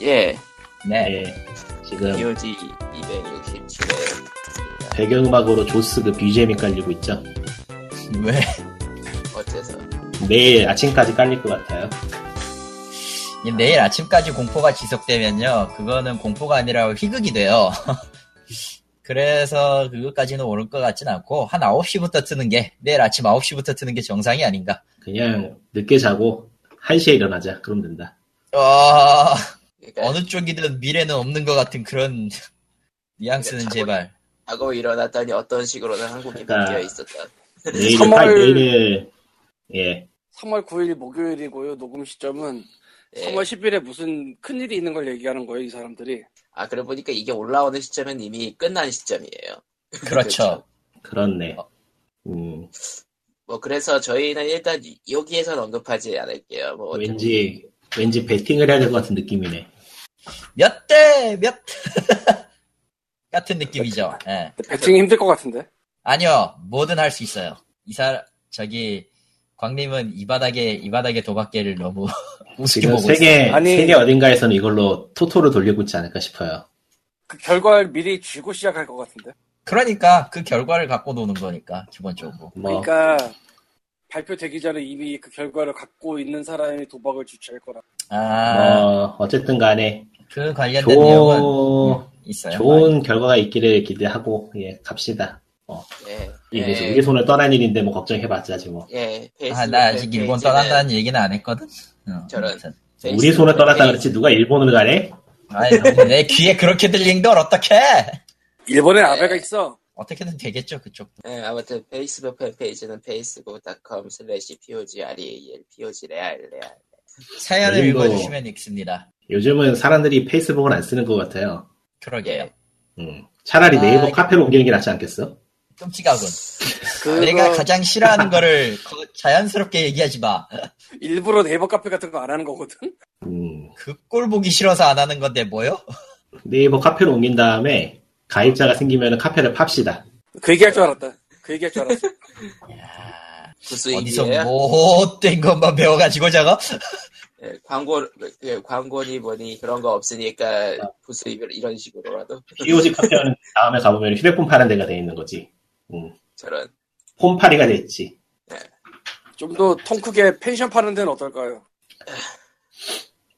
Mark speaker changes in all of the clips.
Speaker 1: 예,
Speaker 2: 네.
Speaker 3: 예. 지금
Speaker 1: POG 267회
Speaker 3: 배경음악으로 조스 그 BGM이 깔리고 있죠.
Speaker 2: 왜?
Speaker 1: 어째서
Speaker 3: 내일 아침까지 깔릴 것 같아요.
Speaker 2: 이 내일 아침까지 공포가 지속되면요. 그거는 공포가 아니라 희극이 돼요. 그래서 그것까지는 오를 것 같진 않고 한 9시부터 트는 게 내일 아침 9시부터 트는 게 정상이 아닌가.
Speaker 3: 그냥 늦게 자고 1시에 일어나자. 그럼 된다.
Speaker 2: 어,
Speaker 1: 그러니까
Speaker 2: 어느 쪽이든 미래는 없는 것 같은 그런 뉘앙스는
Speaker 1: 자고-
Speaker 2: 제발.
Speaker 1: 하고 일어났더니 어떤 식으로는 한국이
Speaker 3: 그러니까-
Speaker 1: 바뀌어 있었다.
Speaker 3: 내일,
Speaker 4: 삼월-
Speaker 3: 파- 내일을 예.
Speaker 4: 3월 9일 목요일이고요. 녹음 시점은
Speaker 1: 예.
Speaker 4: 3월 10일에 무슨 큰 일이 있는 걸 얘기하는 거예요, 이 사람들이.
Speaker 1: 아 그래 보니까 이게 올라오는 시점은 이미 끝난 시점이에요.
Speaker 2: 그렇죠.
Speaker 3: 그렇네. 음,
Speaker 1: 뭐 그래서 저희는 일단 여기에선 언급하지 않을게요. 뭐 어쨌든
Speaker 3: 왠지 왠지 베팅을 해야 될 것 같은 느낌이네.
Speaker 2: 몇 대, 몇, 같은 느낌이죠. 예.
Speaker 4: 배팅이 힘들 것 같은데.
Speaker 2: 아니요, 뭐든 할 수 있어요. 이사, 저기, 광님은 이 바닥에, 이 바닥에 도박계를 너무 우습게
Speaker 3: 지금
Speaker 2: 보고 있어요.
Speaker 3: 세계
Speaker 4: 아니-
Speaker 3: 세계 어딘가에서는 이걸로 토토를 돌리고 있지 않을까 싶어요.
Speaker 4: 그 결과를 미리 쥐고 시작할 것 같은데.
Speaker 2: 그러니까 그 결과를 갖고 노는 거니까, 기본적으로.
Speaker 3: 뭐
Speaker 4: 그러니까 발표되기 전에 이미 그 결과를 갖고 있는 사람이 도박을 주최할 거라.
Speaker 2: 아,
Speaker 3: 뭐 어쨌든 간에
Speaker 2: 그 관련된 내용은
Speaker 3: 좋은
Speaker 2: 있어요.
Speaker 3: 좋은 결과가 있기를 기대하고 예 갑시다.
Speaker 1: 예,
Speaker 3: 이게
Speaker 1: 예,
Speaker 3: 우리 손을 떠난 일인데 뭐 걱정해봤자지 뭐.
Speaker 1: 예, 페이스북
Speaker 2: 아, 나 아직 일본 떠난다는 얘기는 안 했거든? 어,
Speaker 1: 저런.
Speaker 3: 우리 손을 떠났다 그렇지 누가 일본을 가래?
Speaker 2: 아이, 내 귀에 그렇게 들린 걸 어떡해!
Speaker 4: 일본에
Speaker 1: 네.
Speaker 4: 아베가 있어.
Speaker 2: 어떻게든 되겠죠, 그쪽도.
Speaker 1: 예, 아무튼 페이스북 팬페이지는 facebook.com slash pogreal pogreal real
Speaker 2: 사연을 읽어주시면 읽습니다.
Speaker 3: 요즘은 사람들이 페이스북을 안 쓰는 것 같아요.
Speaker 2: 그러게요.
Speaker 3: 음. 차라리
Speaker 2: 아,
Speaker 3: 네이버
Speaker 2: 이게-
Speaker 3: 카페로 옮기는 게 낫지 않겠어?
Speaker 2: 끔찍하군.
Speaker 4: 그거
Speaker 2: 내가 가장 싫어하는 거를 거- 자연스럽게 얘기하지 마.
Speaker 4: 일부러 네이버 카페 같은 거 안 하는 거거든.
Speaker 3: 음.
Speaker 2: 그 꼴 보기 싫어서 안 하는 건데 뭐요?
Speaker 3: 네이버 카페로 옮긴 다음에 가입자가 생기면 카페를 팝시다.
Speaker 4: 그 얘기할 줄 알았다. 그 얘기할 줄 알았어.
Speaker 2: 어디서
Speaker 1: 부수입이에요.
Speaker 2: 못된 것만 배워가지고 저거?
Speaker 1: 예, 광고 예, 광고니 뭐니 그런 거 없으니까 부수입을 이런 식으로라도
Speaker 3: POG 카페는 다음에 가보면 휴대폰 파는 데가 돼 있는 거지. 음.
Speaker 1: 저런
Speaker 3: 홈파리가 돼 있지.
Speaker 4: 좀더 통 크게 펜션 파는 데는 어떨까요?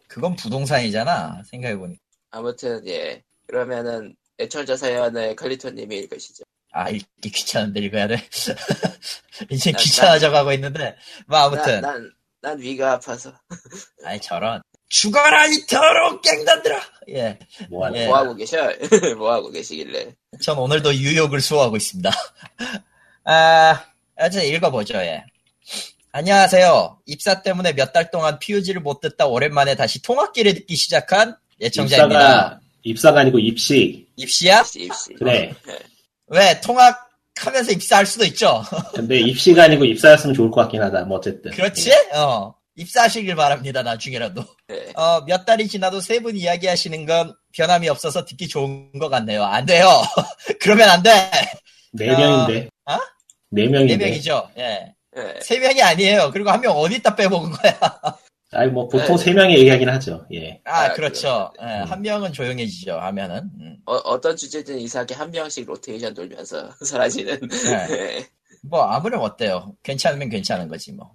Speaker 2: 그건 부동산이잖아. 생각해 보니까.
Speaker 1: 아무튼 예 그러면은 애청자 사연을 칼리토님이 읽으시죠.
Speaker 2: 아, 읽기 귀찮은데 읽어야 돼. 이제
Speaker 1: 나-
Speaker 2: 귀찮아져 가고 있는데. 뭐, 아무튼.
Speaker 1: 난 난 난 위가 아파서
Speaker 2: 아이, 저런. 죽어라, 이 더러운 갱단들아! 예.
Speaker 3: 뭐
Speaker 2: 예.
Speaker 1: 뭐 하고 계셔? 뭐 하고 계시길래?
Speaker 2: 전 오늘도 유욕을 수호하고 있습니다. 아, 어쨌든 읽어보죠, 예. 안녕하세요. 입사 때문에 몇 달 동안 PUG를 못 듣다 오랜만에 다시 통학기를 듣기 시작한 예청자입니다.
Speaker 3: 입사가 입사가 아니고 입시.
Speaker 2: 입시야?
Speaker 1: 입시 입시.
Speaker 3: 그래.
Speaker 2: 왜? 통학 하면서 입사할 수도 있죠.
Speaker 3: 근데 입시가 아니고 입사였으면 좋을 것 같긴 하다. 뭐 어쨌든.
Speaker 2: 그렇지? 어. 입사하시길 바랍니다, 나중에라도.
Speaker 1: 네.
Speaker 2: 어, 몇 달이 지나도 세 분 이야기하시는 건 변함이 없어서 듣기 좋은 것 같네요. 안 돼요. 그러면 안 돼.
Speaker 3: 네 명인데.
Speaker 2: 아? 네네
Speaker 3: 명인데.
Speaker 2: 명이죠. 예.
Speaker 1: 예.
Speaker 2: 세 명이 아니에요. 그리고 한 명 어디다 빼먹은 거야.
Speaker 3: 아니 뭐 보통
Speaker 1: 네.
Speaker 3: 세 명이 얘기하긴 하죠. 예.
Speaker 2: 아,
Speaker 1: 아,
Speaker 2: 그렇죠. 예,
Speaker 3: 음.
Speaker 2: 한 명은 조용해지죠, 하면은. 음.
Speaker 1: 어, 어떤 주제든 이상하게 한 명씩 로테이션 돌면서 사라지는.
Speaker 2: 네.
Speaker 1: 예.
Speaker 2: 뭐, 아무렴 어때요? 괜찮으면 괜찮은 거지, 뭐.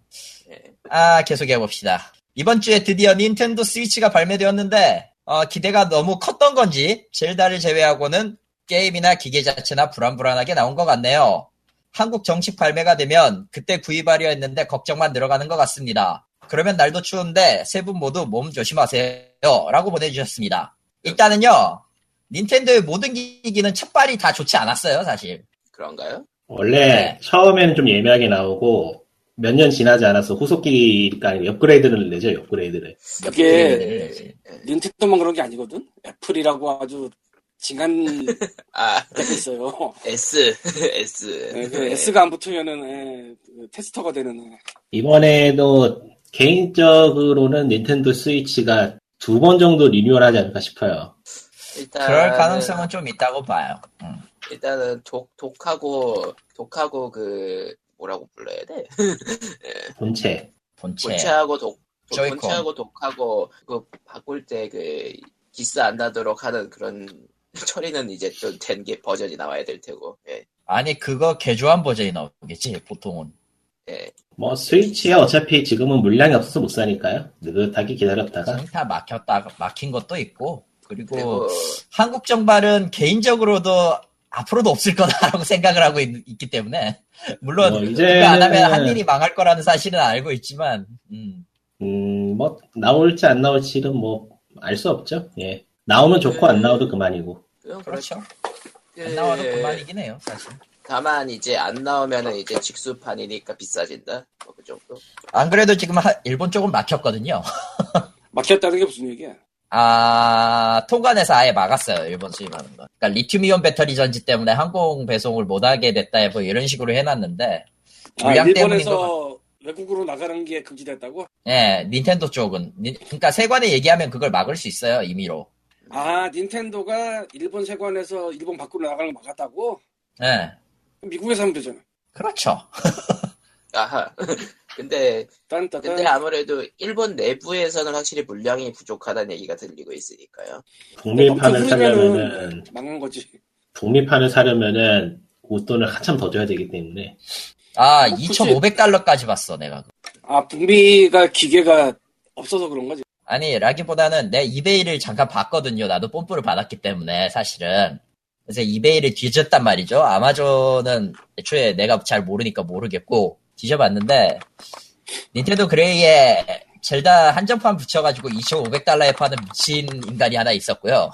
Speaker 1: 예.
Speaker 2: 아, 계속 해봅시다. 이번 주에 드디어 닌텐도 스위치가 발매되었는데, 어, 기대가 너무 컸던 건지, 젤다를 제외하고는 게임이나 기계 자체나 불안불안하게 나온 것 같네요. 한국 정식 발매가 되면 그때 구입하려 했는데 걱정만 늘어가는 것 같습니다. 그러면 날도 추운데 세 분 모두 몸 조심하세요. 라고 보내주셨습니다. 일단은요, 닌텐도의 모든 기기는 첫발이 다 좋지 않았어요, 사실.
Speaker 1: 그런가요?
Speaker 3: 원래
Speaker 2: 네.
Speaker 3: 처음에는 좀 예매하게 나오고 몇 년 지나지 않아서 후속기가 아니라 업그레이드를 내죠. 업그레이드를.
Speaker 4: 그게 닌텐도만 그런 게 아니거든. 애플이라고 아주 징한
Speaker 1: 아
Speaker 4: 있어요.
Speaker 1: S S.
Speaker 4: 네, 그 S가 안 붙으면은 예, 그 테스터가 되는 예.
Speaker 3: 이번에도 개인적으로는 닌텐도 스위치가 두 번 정도 리뉴얼하지 않을까 싶어요.
Speaker 1: 일단
Speaker 2: 그럴 가능성은 좀 있다고 봐요. 음.
Speaker 1: 일단은 독 독하고 독하고 그 뭐라고 불러야 돼?
Speaker 3: 본체.
Speaker 2: 본체.
Speaker 1: 본체하고 독
Speaker 2: 조이콘.
Speaker 1: 본체하고 독하고 그 바꿀 때 그 기스 안 나도록 하는 그런 처리는 이제 좀 된 게 버전이 나와야 될 테고. 예.
Speaker 2: 아니 그거 개조한 버전이 나오겠지 보통은.
Speaker 1: 예.
Speaker 3: 뭐 스위치가 어차피 지금은 물량이 없어서 못 사니까요. 느긋하게 기다렸다가
Speaker 2: 지금 다 막혔다 막힌 것도 있고 그리고
Speaker 1: 그리고
Speaker 2: 한국 정발은 개인적으로도 앞으로도 없을 거다라고 생각을 하고 있, 기 때문에 물론
Speaker 3: 뭐 이제는-
Speaker 2: 안 하면 한 일이 망할 거라는 사실은 알고 있지만 음,
Speaker 3: 음, 뭐 나올지 안 나올지는 뭐 알 수 없죠. 예. 나오면 좋고 안 나와도 그만이고.
Speaker 2: 그렇죠.
Speaker 1: 그-
Speaker 2: 안 나와도 그만이긴 해요 사실.
Speaker 1: 다만 이제 안 나오면은 이제 직수판이니까 비싸진다. 뭐 그 정도.
Speaker 2: 안 그래도 지금 하- 일본 쪽은 막혔거든요.
Speaker 4: 막혔다는 게 무슨 얘기야?
Speaker 2: 아, 통관에서 아예 막았어요, 일본 수입하는 거. 그러니까 리튬이온 배터리 전지 때문에 항공 배송을 못 하게 됐다, 뭐 이런 식으로 해놨는데,
Speaker 4: 아,
Speaker 2: 물량 거.
Speaker 4: 일본에서 외국으로 나가는 게 금지됐다고?
Speaker 2: 예, 닌텐도 쪽은. 니- 그러니까 세관에 얘기하면 그걸 막을 수 있어요, 임의로.
Speaker 4: 아, 닌텐도가 일본 세관에서 일본 밖으로 나가는 거 막았다고?
Speaker 2: 예,
Speaker 4: 그럼 미국에서 하면 되잖아.
Speaker 2: 그렇죠.
Speaker 1: 아하. 근데. 근데 아무래도 일본 내부에서는 확실히 물량이 부족하다는 얘기가 들리고 있으니까요.
Speaker 3: 북미판을
Speaker 4: 엄청
Speaker 3: 사려면은
Speaker 4: 망한 거지.
Speaker 3: 북미판을 사려면은 웃돈을 한참 더 줘야 되기 때문에
Speaker 2: 아,
Speaker 4: 뭐 굳이-
Speaker 2: 2,500달러까지 봤어, 내가.
Speaker 4: 아, 북미가 기계가 없어서 그런 거지.
Speaker 2: 아니, 라기보다는 내 이베이를 잠깐 봤거든요. 나도 뽐뿌를 받았기 때문에, 사실은. 그래서 이베이를 뒤졌단 말이죠. 아마존은 애초에 내가 잘 모르니까 모르겠고, 뒤져봤는데, 닌텐도 그레이에 젤다 한정판 붙여가지고 2,500달러에 파는 미친 인간이 하나 있었고요.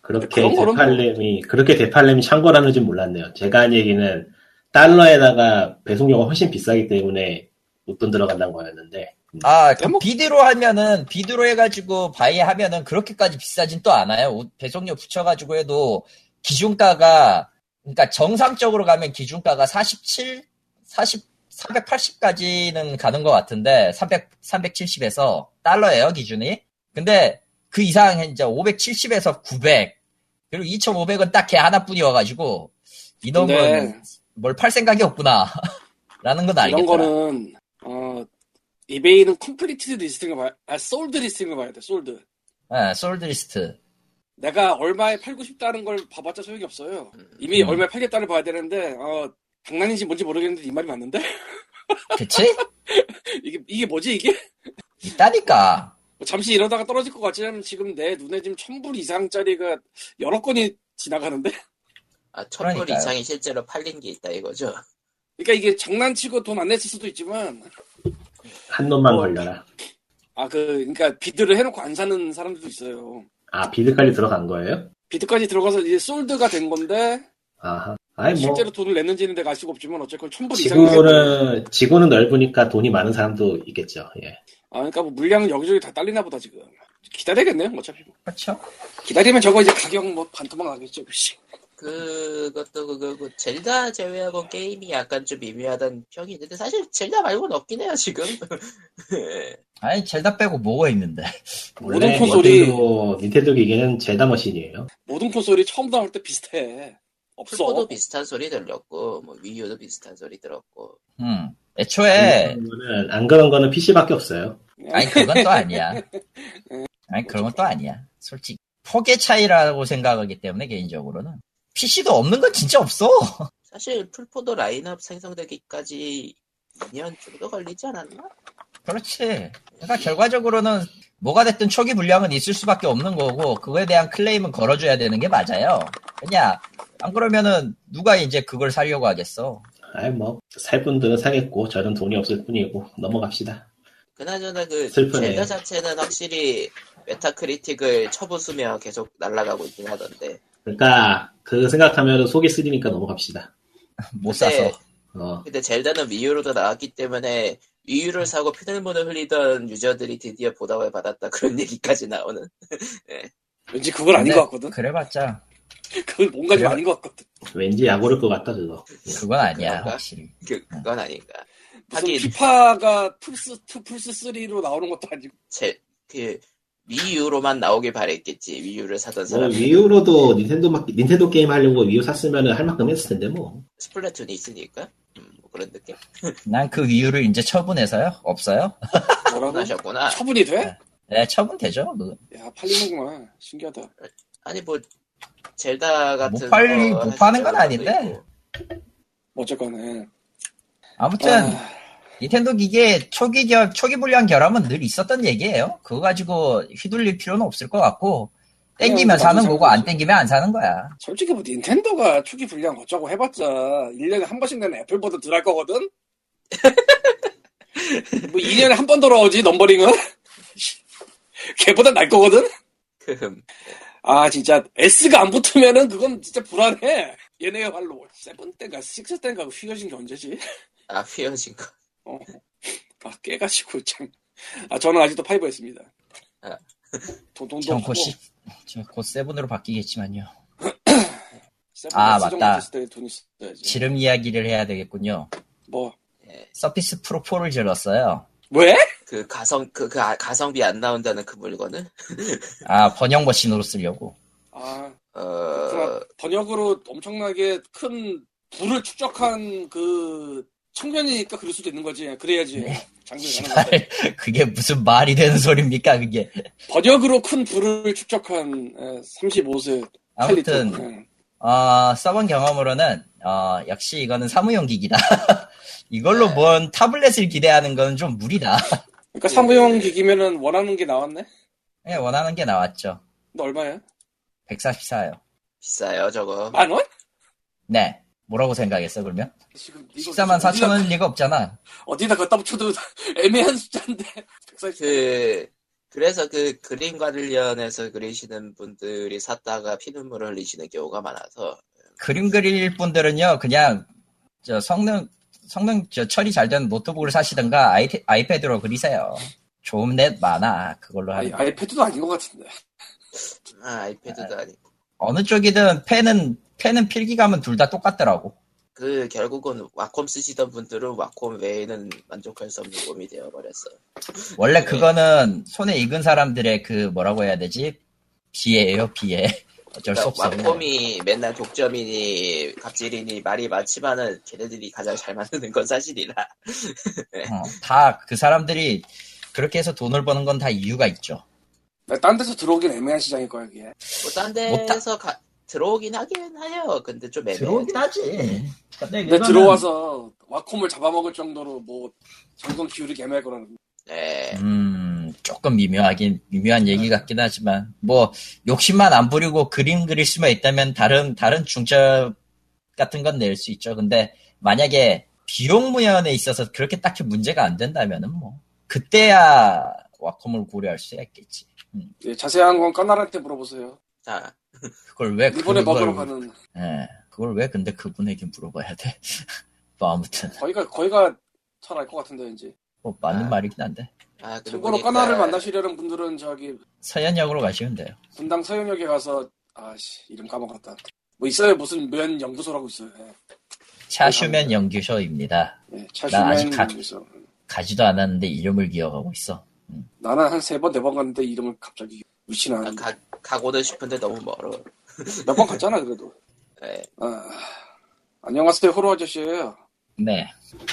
Speaker 3: 그렇게
Speaker 4: 거는 뭐-
Speaker 3: 되팔렘이 그렇게 되팔렘이 창궐하는지 몰랐네요. 제가 한 얘기는 달러에다가 배송료가 훨씬 비싸기 때문에 웃돈 들어간다는 거였는데 음,
Speaker 2: 아, 그
Speaker 4: 뭐-
Speaker 2: bid로 하면은, bid로 해가지고 buy 하면은 그렇게까지 비싸진 또 않아요. 옷 배송료 붙여가지고 해도 기준가가, 그러니까 정상적으로 가면 기준가가 47, 40, 480까지는 가는 것 같은데, 300, 370에서 달러예요, 기준이. 근데 그 이상 이제 570에서 900, 그리고 2,500은 딱 걔 하나뿐이어가지고, 이놈은 뭘 팔 생각이 없구나. 라는 건 알겠다.
Speaker 4: 이런 거는, 어, 이베이는 complete listing을 봐야, 아, sold listing을 봐야 돼, sold.
Speaker 2: 예, sold list.
Speaker 4: 내가 얼마에 팔고 싶다는 걸 봐봤자 소용이 없어요. 이미
Speaker 2: 음.
Speaker 4: 얼마에 팔겠다를 봐야 되는데, 어, 장난인지 뭔지 모르겠는데 이 말이 맞는데?
Speaker 2: 그치?
Speaker 4: 이게, 이게 뭐지, 이게?
Speaker 2: 있다니까.
Speaker 4: 뭐 잠시 이러다가 떨어질 것 같지만 지금 내 눈에 지금 천불 이상짜리가 여러 건이 지나가는데?
Speaker 1: 아, 천불
Speaker 2: 그러니까요.
Speaker 1: 이상이 실제로 팔린 게 있다 이거죠.
Speaker 4: 그러니까 이게 장난치고 돈 안 냈을 수도 있지만,
Speaker 3: 한 놈만
Speaker 4: 뭐-
Speaker 3: 걸려라.
Speaker 4: 아, 그, 그러니까 비드를 해놓고 안 사는 사람들도 있어요.
Speaker 3: 아 비드까지 들어간 거예요?
Speaker 4: 비드까지 들어가서 이제 솔드가 된 건데,
Speaker 3: 아하. 아니 뭐
Speaker 4: 실제로 돈을 냈는지는 내가 알 수가 없지만 어쨌건 천불 이상이
Speaker 3: 지구는 지구는 넓으니까 돈이 많은 사람도 있겠죠. 예.
Speaker 4: 아, 그러니까 뭐 물량은 여기저기 다 딸리나 보다 지금. 기다려야겠네요, 어차피. 뭐.
Speaker 2: 그렇죠.
Speaker 4: 기다리면 저거 이제 가격 뭐 반토막 나겠죠, 씨.
Speaker 1: 그것도 그거고 젤다 제외하고 게임이 약간 좀 미묘하다는 평이 있는데 사실 젤다 말고는 없긴 해요 지금. 예.
Speaker 2: 아니, 젤다 빼고 뭐가 있는데.
Speaker 4: 모든
Speaker 3: 원래
Speaker 4: 콘솔이-
Speaker 3: 닌텐도, 닌텐도 기계는 제다 머신이에요.
Speaker 4: 모든 콘솔이 처음 나올 때 비슷해. 없어.
Speaker 1: 풀포도 비슷한 소리 들렸고 뭐 위유도 비슷한 소리 들었고
Speaker 2: 음. 애초에,
Speaker 3: 안 그런 거는 PC밖에 없어요.
Speaker 2: 아니, 그건 또 아니야. 아니, 그런 건 또 아니야. 솔직히. 폭의 차이라고 생각하기 때문에, 개인적으로는. PC도 없는 건 진짜 없어.
Speaker 1: 사실 풀포도 라인업 생성되기까지 2년 정도 걸리지 않았나?
Speaker 2: 그렇지. 그러니까 결과적으로는 뭐가 됐든 초기 불량은 있을 수밖에 없는 거고, 그거에 대한 클레임은 걸어줘야 되는 게 맞아요. 그냥, 안 그러면은 누가 이제 그걸 사려고 하겠어.
Speaker 3: 아이 뭐 살 분들은 사겠고 저는 돈이 없을 뿐이고 넘어갑시다.
Speaker 1: 그나저나 그
Speaker 3: 슬프네요.
Speaker 1: 젤다 자체는 확실히 메타크리틱을 쳐부수며 계속 날아가고 있긴 하던데
Speaker 3: 그러니까 그 생각하면 속이 쓰리니까 넘어갑시다.
Speaker 2: 못
Speaker 1: 근데-
Speaker 2: 사서.
Speaker 3: 어,
Speaker 1: 근데 젤다는 위유로도 나왔기 때문에 Wii U를 사고 피눈물을 흘리던 유저들이 드디어 보답을 받았다 그런 얘기까지 나오는
Speaker 4: 왠지 그건 아닌 것 같거든.
Speaker 2: 그래봤자,
Speaker 4: 그건 뭔가 좀
Speaker 2: 그래.
Speaker 4: 아닌 것 같거든.
Speaker 3: 왠지 약오를 것 같다 그거.
Speaker 2: 그건 아니야,
Speaker 1: 그런가?
Speaker 2: 확실히.
Speaker 1: 그, 그건 아닌가
Speaker 4: 무슨
Speaker 1: 하긴
Speaker 4: 피파가 플스 2, 플스 3로 나오는 것도 아니고.
Speaker 1: 제, 그 Wii U로만 나오길 바랬겠지 Wii U를 사던
Speaker 3: 뭐
Speaker 1: 사람이
Speaker 3: Wii U로도 닌텐도 막 닌텐도 게임 하려고 Wii U 샀으면 할 만큼 했을 텐데 뭐.
Speaker 1: 스플래툰이 있으니까 음, 뭐 그런 느낌
Speaker 2: 난그 이유를 이제 처분해서요? 없어요?
Speaker 4: 뭐라고?
Speaker 1: 하셨구나
Speaker 4: 처분이 돼?
Speaker 2: 네, 처분 되죠. 그거.
Speaker 4: 야 팔리는구나. 신기하다.
Speaker 1: 아니 뭐 젤다 같은
Speaker 2: 못 팔리-
Speaker 1: 거못할
Speaker 2: 파는 건 아닌데.
Speaker 1: 있고.
Speaker 4: 어쨌거나.
Speaker 2: 아무튼
Speaker 4: 아,
Speaker 2: 닌텐도 기계 초기 결, 초기 불량 결함은 늘 있었던 얘기예요. 그거 가지고 휘둘릴 필요는 없을 것 같고 땡기면 사는 거고 안. 땡기면 안 사는 거야.
Speaker 4: 솔직히 뭐 닌텐도가 초기 불량 어쩌고 해봤자 1년에 한 번씩 내는 애플보다 덜 할 거거든? 뭐 2년에 한 번 돌아오지 numbering은? 걔보다 날 거거든?
Speaker 1: 흠.
Speaker 4: 아 진짜 S가 안 붙으면은 그건 진짜 불안해 얘네야말로 seven 때인가 six 때인가 휘어진 게 언제지?
Speaker 1: 아 휘어진 거.
Speaker 4: 어. 아 깨가지고 참 아 저는 아직도 five S 씁니다
Speaker 1: 아.
Speaker 4: 돈, 돈도
Speaker 2: 전
Speaker 4: 없고
Speaker 2: 곧, 시, 저곧 세븐으로 바뀌겠지만요. 아, 맞다. 지름 이야기를 해야 되겠군요.
Speaker 4: 뭐
Speaker 1: 예.
Speaker 2: 서피스 프로 4를 질렀어요.
Speaker 4: 왜?
Speaker 1: 그 가성 그, 그 아- 가성비 안 나온다는 그 물건을
Speaker 2: 아 번역 머신으로 쓰려고.
Speaker 4: 아
Speaker 1: 어.
Speaker 4: 번역으로 엄청나게 큰 부를 축적한 그 청년이니까 그럴 수도 있는 거지. 그래야지
Speaker 2: 네.
Speaker 4: 장비 가는 건데.
Speaker 2: 그게 무슨 말이 되는 소리입니까 그게.
Speaker 4: 번역으로 큰 부를 축적한 35세
Speaker 2: 아무튼 어, 써본 경험으로는 어, 역시 이거는 사무용 기기다. 이걸로
Speaker 1: 네.
Speaker 2: 뭔 타블렛을 기대하는 건 좀 무리다.
Speaker 4: 그러니까 사무용 기기면은 원하는 게 나왔네.
Speaker 2: 예, 원하는 게 나왔죠.
Speaker 4: 너 얼마야?
Speaker 2: 144요.
Speaker 1: 비싸요 저거.
Speaker 4: 만 원?
Speaker 2: 네. 뭐라고 생각했어 그러면?
Speaker 4: 지금 이거
Speaker 2: 14만 4천
Speaker 4: 어디다,
Speaker 2: 원일 리가 없잖아.
Speaker 4: 어디다 갖다 붙여도 애매한 숫자인데. 140.
Speaker 1: 그 그래서 그 그림 관련해서 그리시는 분들이 샀다가 피눈물을 흘리시는 경우가 많아서
Speaker 2: 그림 그릴 분들은요, 그냥 저 성능 성능 저 처리 잘 되는 노트북을 사시든가 아이, 아이패드로 그리세요. 좋은 넷 많아. 그걸로
Speaker 4: 아이,
Speaker 2: 하는.
Speaker 4: 아이패드도 아닌 것 같은데.
Speaker 1: 아 아이패드도 아니고
Speaker 2: 어느 쪽이든 펜은 펜은 필기감은 둘 다 똑같더라고.
Speaker 1: 그 결국은 와콤 쓰시던 분들은 와콤 외에는 만족할 수 없는 몸이 되어버렸어.
Speaker 2: 원래
Speaker 1: 네.
Speaker 2: 그거는 손에 익은 사람들의 그 뭐라고 해야 되지? 비애예요, 비애. 어쩔 수
Speaker 1: 그러니까
Speaker 2: 없어.
Speaker 1: 와콤이 맨날 독점이니 갑질이니 말이 많지만은 걔네들이 가장 잘 만드는 건 사실이라.
Speaker 2: 어, 다그 사람들이 그렇게 해서 돈을 버는 건 다 이유가 있죠.
Speaker 4: 딴 데서 들어오긴 애매한 시장일 거야, 그게.
Speaker 1: 뭐딴
Speaker 2: 못 타-
Speaker 1: 데서 가- 들어오긴 하긴 해요. 근데 좀 애매해.
Speaker 2: 들어오긴 하지. 근데
Speaker 4: 근데 들어와서 와콤을 잡아먹을 정도로 뭐 정성 기울이기 애매할 거라는
Speaker 1: 네.
Speaker 2: 음, 조금 미묘하긴, 미묘한 얘기 같긴 하지만, 뭐, 욕심만 안 부리고 그림 그릴 수만 있다면 다른, 다른 중첩 같은 건 낼 수 있죠. 근데, 만약에 비용 무연에 있어서 그렇게 딱히 문제가 안 된다면은 뭐, 그때야 와콤을 고려할 수 있겠지.
Speaker 4: 예, 자세한 건 까나한테 물어보세요.
Speaker 1: 자,
Speaker 2: 그걸 왜,
Speaker 4: 일본에 먹으러
Speaker 2: 그걸,
Speaker 4: 가는
Speaker 2: 예, 그걸 왜 근데 그분에게 물어봐야 돼. 뭐, 아무튼,
Speaker 4: 거기가 거기가 잘 알 것 같은데 왠지.
Speaker 2: 뭐, 맞는
Speaker 1: 아.
Speaker 2: 말이긴 한데,
Speaker 1: 아,
Speaker 4: 참고로 까나를 만나시려는 분들은 저기
Speaker 2: 서현역으로 가시면 돼요.
Speaker 4: 분당 서현역에 가서 아씨 이름 까먹었다. 뭐 있어요 무슨 면 연구소라고 있어요. 예,
Speaker 2: 차슈면 연규소입니다.
Speaker 4: 예,
Speaker 2: 나
Speaker 4: 차슈면
Speaker 2: 아직 가-
Speaker 4: 연구소.
Speaker 2: 가지도 않았는데 이름을 기억하고 있어.
Speaker 4: 나는 한 세 번 네 번 갔는데 이름을 갑자기 위치나
Speaker 1: 아, 가, 가고는 싶은데 너무 멀어.
Speaker 4: 몇 번 갔잖아 그래도.
Speaker 1: 네.
Speaker 4: 아, 안녕하세요 호로 아저씨예요.
Speaker 2: 네.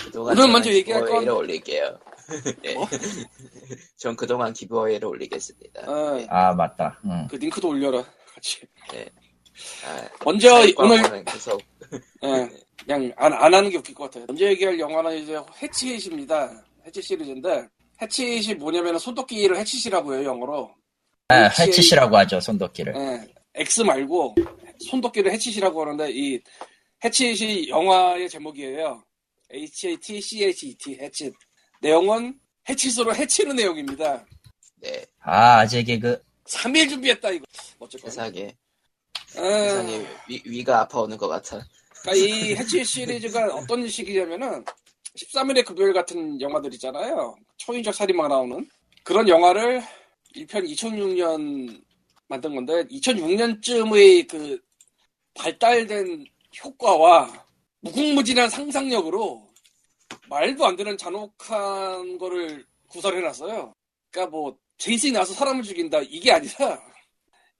Speaker 1: 그동안
Speaker 4: 오늘 먼저 얘기할 건-
Speaker 1: 기부어웨이를 올릴게요. 네.
Speaker 4: 뭐?
Speaker 1: 전 그동안 기부어웨이를 올리겠습니다.
Speaker 4: 아,
Speaker 1: 네.
Speaker 2: 아 맞다. 응.
Speaker 4: 그 링크도 올려라 같이.
Speaker 1: 아,
Speaker 4: 먼저
Speaker 1: 사이버
Speaker 4: 오늘
Speaker 1: 계속
Speaker 4: 예, 그냥 안, 안 하는 게 웃길 것 같아요. 먼저 얘기할 영화는 이제 해치잇입니다. 해치 시리즈인데 해치잇이 뭐냐면 손도끼를 해치시라고 해요 영어로.
Speaker 2: 아, 해치시라고 하죠 손도끼를.
Speaker 4: 예, X 말고 손도끼를 해치시라고 하는데 이 해치잇이 영화의 제목이에요. H-A-T-C-H-E-T 해치. 내용은 해치스로 해치는 내용입니다.
Speaker 1: 네
Speaker 2: 아 아재 개그.
Speaker 4: 3일 준비했다 이거. 어쨌건.
Speaker 1: 세상에
Speaker 4: 예,
Speaker 1: 세상에 위, 위가 아파오는 것 같아.
Speaker 4: 그러니까 이 해치 시리즈가 어떤 식이냐면은 13일의 급여일 같은 영화들 있잖아요. 초인적 살인마가 나오는 그런 영화를 1편 2006년 만든 건데 2006년쯤의 그 발달된 효과와 무궁무진한 상상력으로 말도 안 되는 잔혹한 거를 구설해놨어요. 그러니까 뭐 제이슨이 나와서 사람을 죽인다 이게 아니라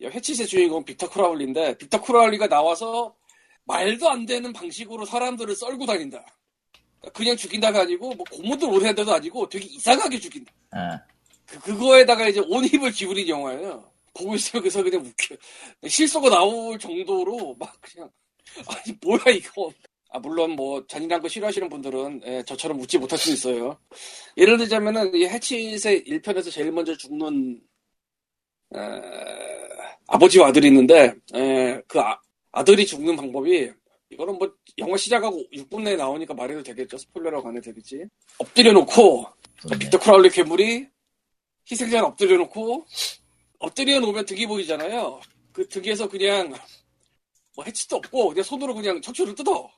Speaker 4: 해치스의 주인공 빅터 크라울리인데 빅터 크라울리가 나와서 말도 안 되는 방식으로 사람들을 썰고 다닌다. 그러니까 그냥 죽인다가 아니고 뭐 고문들 오래 한다도 아니고 되게 이상하게 죽인다.
Speaker 2: 아,
Speaker 4: 그, 그거에다가 이제 온 힘을 기울인 영화예요. 보고 있으면 그래서 그냥 웃겨. 실소가 나올 정도로 막 그냥 아니 뭐야 이거. 아 물론 뭐 잔인한 거 싫어하시는 분들은 예, 저처럼 웃지 못할 수 있어요. 예를 들자면은 이 해치스의 1편에서 제일 먼저 죽는 에, 아버지와 아들이 있는데 에, 그 아, 들이 죽는 방법이 이거는 뭐 영화 시작하고 6분 내에 나오니까 말해도 되겠죠. 스포일러라고 안 해도 되겠지. 엎드려 놓고
Speaker 2: 네.
Speaker 4: 빅터 크라울리 괴물이 희생자는 엎드려 놓고 엎드려 놓으면 등이 보이잖아요. 그 등에서 그냥 뭐 해치도 없고 그냥 손으로 그냥 척추를 뜯어.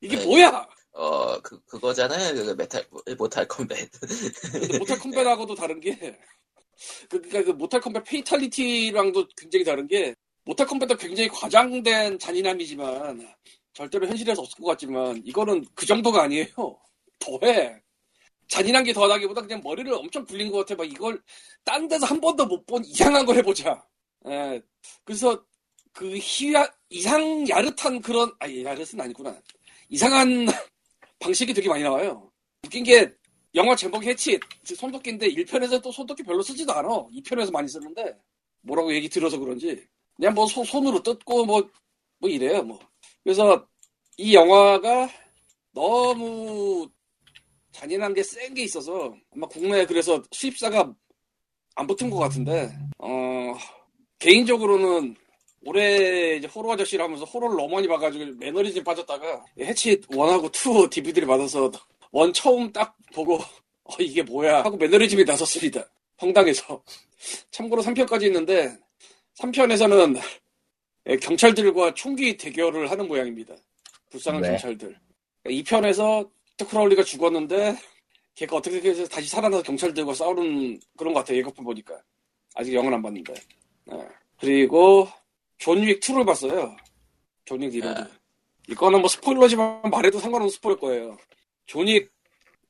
Speaker 4: 이게
Speaker 1: 네.
Speaker 4: 뭐야?
Speaker 1: 어, 그, 그거잖아요. 그 메탈, Mortal Kombat.
Speaker 4: 근데 Mortal Kombat하고도 다른 게 그, 그니까 그 Mortal Kombat fatality랑도 굉장히 다른 게 Mortal Kombat도 굉장히 과장된 잔인함이지만 절대로 현실에서 없을 것 같지만 이거는 그 정도가 아니에요. 더해. 잔인한 게 더하다기보다 그냥 머리를 엄청 굴린 것 같아. 막 이걸 딴 데서 한 번도 못 본 이상한 걸 해보자. 예. 그래서 그 희야, 이상 야릇한 그런, 아, 야릇은 아니구나. 이상한 방식이 되게 많이 나와요. 웃긴 게 영화 제목이 해치 손도끼인데 1편에서 또 손도끼 별로 쓰지도 않아. 2편에서 많이 쓰는데 뭐라고 얘기 들어서 그런지 그냥 뭐 손- 손으로 뜯고 뭐, 뭐 이래요 뭐. 그래서 이 영화가 너무 잔인한 게 센 게 있어서 아마 국내에 그래서 수입사가 안 붙은 것 같은데 어 개인적으로는 올해 이제 호러 아저씨를 하면서 호러를 너무 많이 봐가지고 매너리즘 빠졌다가 해치 1하고 2 DVD를 받아서 원 처음 딱 보고 어, 이게 뭐야 하고 매너리즘이 나섰습니다. 황당해서. 참고로 3편까지 있는데 3편에서는 경찰들과 총기 대결을 하는 모양입니다. 불쌍한
Speaker 2: 왜?
Speaker 4: 경찰들. 2편에서 크라울리가 죽었는데 걔가 어떻게 해서 다시 살아나서 경찰들과 싸우는 그런 것 같아요. 예고편 보니까. 아직 영은 안 봤는데. 네. 그리고 존윅 2를 봤어요. 존윅 reload.
Speaker 1: 아.
Speaker 4: 이거는 뭐 스포일러지만 말해도 상관없는 스포일 거예요. 존윅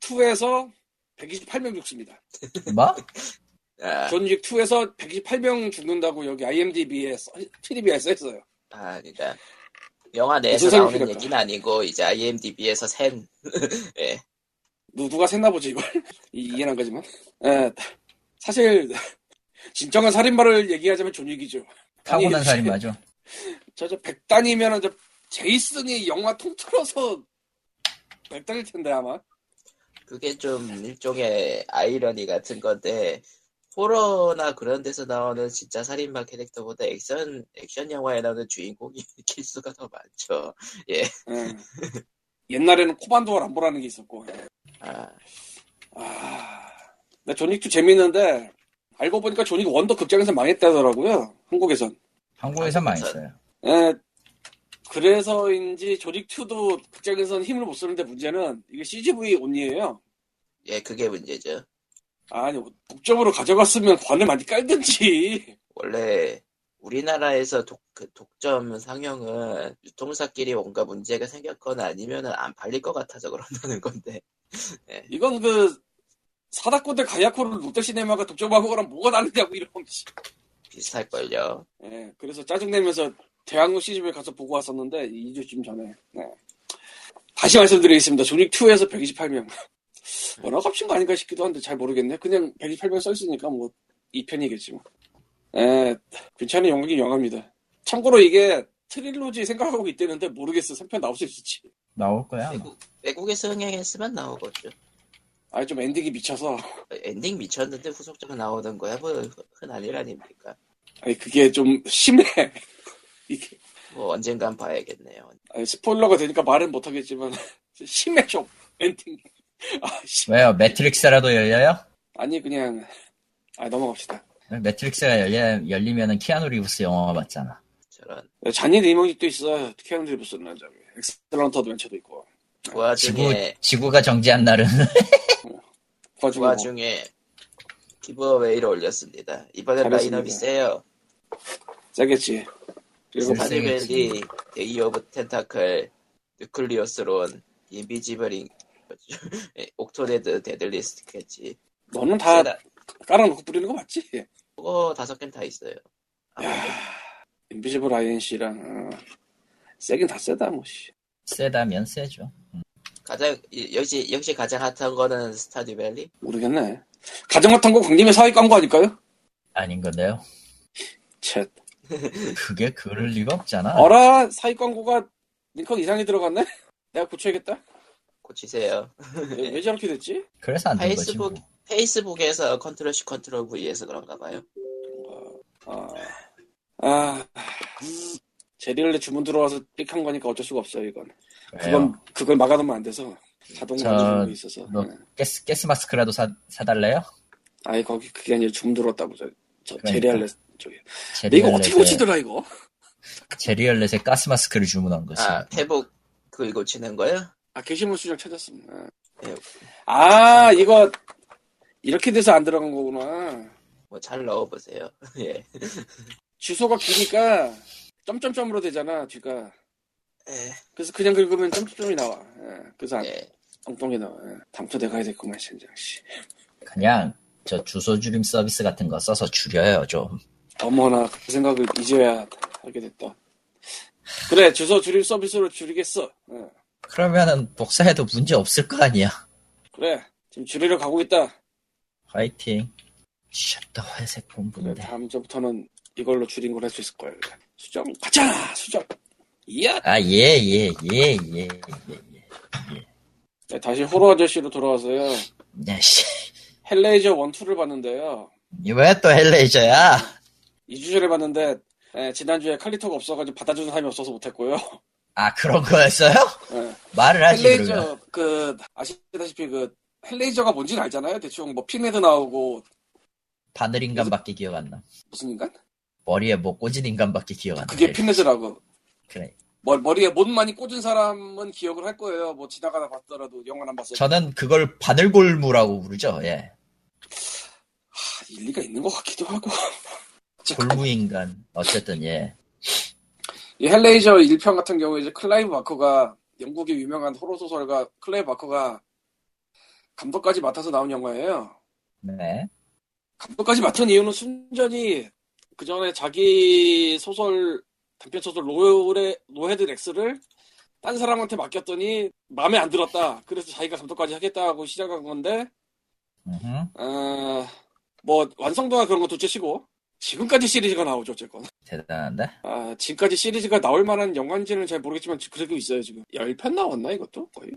Speaker 4: 2에서 128명 죽습니다.
Speaker 2: 뭐?
Speaker 1: 아,
Speaker 4: 존윅 2에서 128명 죽는다고 여기 IMDb에 써, TV에 써있어요.
Speaker 1: 아, 그러니까 영화 내에서 나오는
Speaker 4: 생각이었다.
Speaker 1: 얘기는 아니고 이제 IMDb에서 센. 예.
Speaker 4: 누, 누가 샜나 보지 이걸 이- 이해는 안 가지만. 예, 사실 진정한 살인마를 얘기하자면 존윅이죠.
Speaker 2: 타고난 살인마죠.
Speaker 4: 저저 백단이면은 저 제이슨이 영화 통틀어서 백단일 텐데 아마.
Speaker 1: 그게 좀 일종의 아이러니 같은 건데 호러나 그런 데서 나오는 진짜 살인마 캐릭터보다 액션 액션 영화에 나오는 주인공이 kil수가 더 많죠.
Speaker 4: 예. 옛날에는 코반도와 람보라는 게 있었고.
Speaker 1: 아,
Speaker 4: 아, 나 존윅2 재밌는데 알고 보니까 존윅 1도 극장에서 망했다더라고요. 한국에선.
Speaker 2: 한국에서 많이 써요.
Speaker 4: 예, 그래서인지 조닉2도 극장에서는 힘을 못 쓰는데 문제는 이게 CGV 온이에요.
Speaker 1: 예, 그게 문제죠.
Speaker 4: 아니, 독점으로 가져갔으면 관을 많이 깔든지.
Speaker 1: 원래 우리나라에서 독, 그 독점 상영은 유통사끼리 뭔가 문제가 생겼거나 아니면은 안 팔릴 것 같아서 그런다는 건데.
Speaker 4: 이건 그, 사다코대 가야코를 롯데시네마가 독점하고 거랑 뭐가 다르냐고. 씨.
Speaker 1: 비슷할걸요.
Speaker 4: 예, 그래서 짜증내면서 대학로 CGV에 가서 보고 왔었는데, 2주쯤 전에. 네. 다시 말씀드리겠습니다. 조닉2에서 128명. 워낙 합친 거 아닌가 싶기도 한데 잘 모르겠네. 그냥 128명 써있으니까 뭐, 2편이겠지 뭐. 예, 괜찮은 영화긴 영화입니다. 참고로 이게 트릴로지 생각하고 있다는데 모르겠어. 3편 나올 수 있을지.
Speaker 2: 나올 거야.
Speaker 1: 외국, 외국에서 흥행했으면 나오겠죠.
Speaker 4: 아니, 좀 엔딩이 미쳐서.
Speaker 1: 엔딩 미쳤는데 후속작 나오는 거야 뭐 흔한 일 아닙니까?
Speaker 4: 아니, 그게 좀 심해. 이게.
Speaker 1: 뭐 언젠간 봐야겠네요.
Speaker 4: 아니, 스포일러가 되니까 말은 못하겠지만, 심해 좀. 엔딩. 아, 씨.
Speaker 2: 왜요? 매트릭스라도 열려요?
Speaker 4: 아니, 그냥, 아, 넘어갑시다.
Speaker 2: 매트릭스가 열리, 열리면은 키아누 리브스 영화가 맞잖아.
Speaker 1: 저런
Speaker 4: 쟈니 니모닉도 있어. 키아누 리브스는 저기. 엑셀런트 어드벤처도 있고.
Speaker 1: 그
Speaker 2: 지구,
Speaker 1: 와중에
Speaker 2: 지구 가 정지한 날은
Speaker 4: 그그 와중에
Speaker 1: 와중에 기브어웨이를 올렸습니다. 이번엔. 라인업이 세요.
Speaker 4: 짜겠지. 그리고
Speaker 2: 쓸-
Speaker 1: 파니벨리, 데이 오브 텐타클, 뉴클리오스론, 인비지블 인, 예, 옥토레드, 데들리 스케치.
Speaker 4: 너는 다
Speaker 1: 세다.
Speaker 4: 깔아놓고 뿌리는 거 맞지?
Speaker 1: 그거 다섯 개는 다 있어요. 아무튼
Speaker 4: 인비지블 INC랑 어, 세긴 다 세다 뭐 씨.
Speaker 2: 세다면 세죠.
Speaker 1: 가장 이- 역시 역시 가장 핫한 거는 스타듀밸리.
Speaker 4: 모르겠네. 가정 같은 거 광림의 사회 광고 아닐까요?
Speaker 2: 아닌 건데요.
Speaker 4: 쳇.
Speaker 2: 그게 그럴 리가 없잖아.
Speaker 4: 어라 사회 광고가 링컨 이상이 들어갔네? 내가 고쳐야겠다.
Speaker 1: 고치세요.
Speaker 4: 왜, 왜 저렇게 됐지?
Speaker 2: 그래서 안된 거지.
Speaker 1: 페이스북
Speaker 2: 뭐.
Speaker 1: 페이스북에서 컨트롤 C 컨트롤 V에서 그런가 봐요.
Speaker 4: 아, 아, 제리얼레 주문 들어와서 삑한 거니까 어쩔 수가 없어요 이건.
Speaker 2: 왜요?
Speaker 4: 그건 그걸 막아놓으면 안 돼서 자동 거 있어서.
Speaker 2: 너
Speaker 4: 네.
Speaker 2: 가스, 가스 마스크라도 사, 사달래요?
Speaker 4: 아예 거기 그게 아니라 주문 들어왔다고 저, 저
Speaker 2: 그러니까.
Speaker 4: 제리얼레 쪽에. 근데 이거 어떻게 고치더라 이거?
Speaker 2: 제리얼렛에 가스 마스크를 주문한 거지.
Speaker 1: 아 페북 그걸 고치는 거요?
Speaker 4: 아 게시물 수정 찾았습니다.
Speaker 1: 네.
Speaker 4: 아 이거 이렇게 돼서 안 들어간 거구나.
Speaker 1: 뭐 잘 넣어보세요. 예.
Speaker 4: 주소가 기니까 점점점으로 되잖아 뒤가.
Speaker 1: 예.
Speaker 4: 그래서 그냥 긁으면 점점점이 나와. 예, 그래서 안,
Speaker 1: 예.
Speaker 4: 엉뚱하게 나와. 예. 담토대 가야 될구만 신장 씨.
Speaker 2: 그냥 저 주소 줄임 서비스 같은 거 써서 줄여요 좀.
Speaker 4: 어머나 그 생각을 이제야 하게 됐다. 그래 주소 줄임 서비스로 줄이겠어. 예.
Speaker 2: 그러면은 복사해도 문제 없을 거 아니야.
Speaker 4: 그래 지금 줄이려 가고 있다.
Speaker 2: 화이팅. 샷더 회색
Speaker 4: 그래,
Speaker 2: 본부인데.
Speaker 4: 다음 주부터는 이걸로 줄인 걸 할 수 있을 거야. 그래. 수정 가자 수정. 이야.
Speaker 2: 아, 예, 예, 예, 예, 예, 예.
Speaker 4: 네, 다시 호러 아저씨로 돌아와서요.
Speaker 2: 야, 씨.
Speaker 4: 헬레이저 1, 2를 봤는데요.
Speaker 2: 왜 또 헬레이저야?
Speaker 4: 2주 전에 봤는데 예, 지난주에 칼리토가 없어가지고 받아주는 사람이 없어서 못했고요.
Speaker 2: 아, 그런 거였어요?
Speaker 4: 예.
Speaker 2: 말을 하지, 그러면.
Speaker 4: 헬레이저 그 아시다시피 그 헬레이저가 뭔지는 알잖아요. 대충 뭐 핀헤드 나오고
Speaker 2: 바늘 인간밖에 기억 안 나.
Speaker 4: 무슨 인간?
Speaker 2: 머리에 뭐 꽂은 인간밖에 기억 안 나.
Speaker 4: 그게 핀헤드라고.
Speaker 2: 그래.
Speaker 4: 머, 머리에 못 많이 꽂은 사람은 기억을 할 거예요. 뭐 지나가다 봤더라도 영화는 안 봤어요.
Speaker 2: 저는 그걸 바늘골무라고 부르죠, 예.
Speaker 4: 하, 일리가 있는 것 같기도 하고.
Speaker 2: 골무인간. 어쨌든, 예.
Speaker 4: 이 헬레이저 1편 같은 경우에 이제 클라이브 바커가 영국의 유명한 호러 소설가 클라이브 바커가 감독까지 맡아서 나온 영화예요.
Speaker 2: 네.
Speaker 4: 감독까지 맡은 이유는 순전히 그 전에 자기 소설 단편 소설 로, 로헤드 렉스를 딴 사람한테 맡겼더니 마음에 안 들었다. 그래서 자기가 감독까지 하겠다고 시작한 건데. 어, 뭐 완성도나 그런 거 둘째치고 지금까지 시리즈가 나오죠 어쨌건.
Speaker 2: 대단한데?
Speaker 4: 아, 지금까지 시리즈가 나올 만한 영화인지는 잘 모르겠지만 그래도 있어요 지금. 10편 나왔나 이것도? 거의?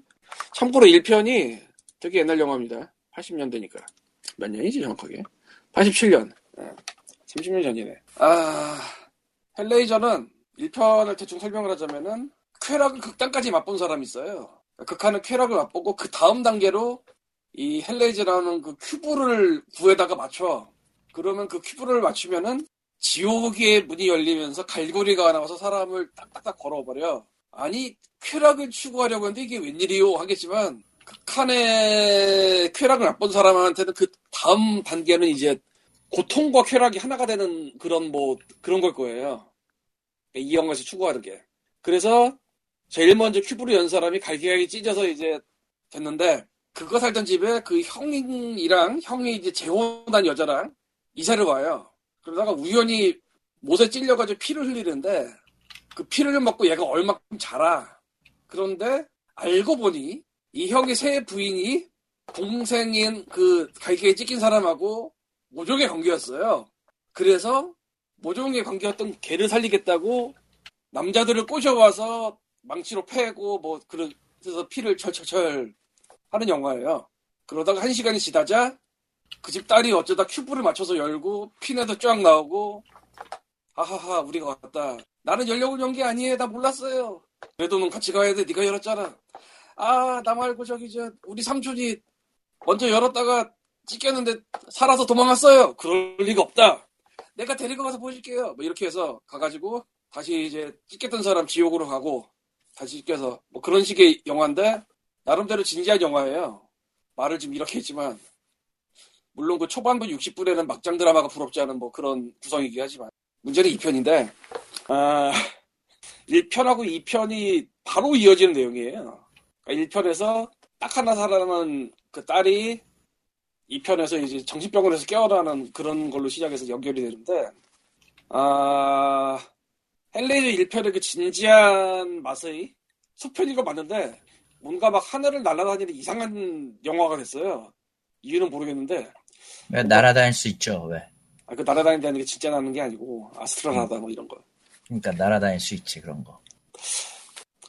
Speaker 4: 참고로 1편이 되게 옛날 영화입니다. 80년대니까. 몇 년이지 정확하게? 87년. 30년 전이네. 아 헬레이저는 1편을 대충 설명을 하자면은 쾌락을 극단까지 맛본 사람이 있어요. 극한의 쾌락을 맛보고 그 다음 단계로 이 헬레이저라는 그 큐브를 구에다가 맞춰 그러면 그 큐브를 맞추면은 지옥의 문이 열리면서 갈고리가 나와서 사람을 딱딱딱 걸어버려. 아니, 쾌락을 추구하려고 하는데 이게 웬일이요? 하겠지만, 극한의 쾌락을 맛본 사람한테는 그 다음 단계는 이제 고통과 쾌락이 하나가 되는 그런 뭐, 그런 걸 거예요. 이 영화에서 추구하는 게. 그래서 제일 먼저 큐브를 연 사람이 갈기갈기 찢어서 이제 됐는데, 그거 살던 집에 그 형이랑, 형이 이제 재혼한 여자랑 이사를 와요. 그러다가 우연히 못에 찔려가지고 피를 흘리는데 그 피를 먹고 얘가 얼마큼 자라. 그런데 알고 보니 이 형의 새 부인이 동생인 그 갈기에 찢긴 사람하고 모종의 관계였어요. 그래서 모종의 관계였던 걔를 살리겠다고 남자들을 꼬셔와서 망치로 패고 뭐 그래서 피를 철철철 하는 영화예요. 그러다가 한 시간이 지나자 그 집 딸이 어쩌다 큐브를 맞춰서 열고 피내도 쫙 나오고 하하하 우리가 왔다. 나는 열려고 연게 아니에요. 나 몰랐어요. 그래도 넌 같이 가야 돼. 네가 열었잖아. 아 나 말고 저기 저 우리 삼촌이 먼저 열었다가 찢겼는데 살아서 도망갔어요. 그럴 리가 없다. 내가 데리고 가서 보여줄게요. 뭐 이렇게 해서 가가지고 다시 이제 찢겼던 사람 지옥으로 가고 다시 찢겨서 뭐 그런 식의 영화인데 나름대로 진지한 영화예요. 말을 지금 이렇게 했지만 물론 그 초반부 60분에는 막장 드라마가 부럽지 않은 뭐 그런 구성이긴 하지만 문제는 2편인데 아 1편하고 2편이 바로 이어지는 내용이에요. 그러니까 1편에서 딱 하나 살아남은 그 딸이 2편에서 이제 정신병원에서 깨어나는 그런 걸로 시작해서 연결이 되는데 아 헬레이저 1편의 그 진지한 맛의 소편인 건 맞는데 뭔가 막 하늘을 날아다니는 이상한 영화가 됐어요. 이유는 모르겠는데
Speaker 2: 왜 날아다닐 수 있죠? 왜?
Speaker 4: 아, 그 날아다닌다는 게 진짜 나는 게 아니고 아스트랄하다 뭐 이런 거.
Speaker 2: 그러니까 날아다닐 수 있지 그런 거.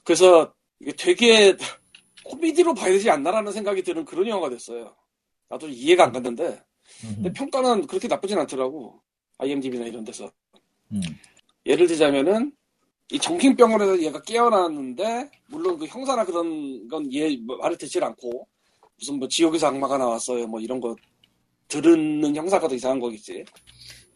Speaker 4: 그래서 이게 되게 코미디로 봐야 되지 않나라는 생각이 드는 그런 영화가 됐어요. 나도 이해가 안 갔는데 근데 평가는 그렇게 나쁘진 않더라고. IMDb나 이런 데서.
Speaker 2: 음.
Speaker 4: 예를 들자면은 이 정신병원에서 얘가 깨어났는데 물론 그 형사나 그런 건 얘 말을 듣질 않고 무슨 뭐 지옥에서 악마가 나왔어요 뭐 이런 거 들은 형사가 더 이상한 거겠지.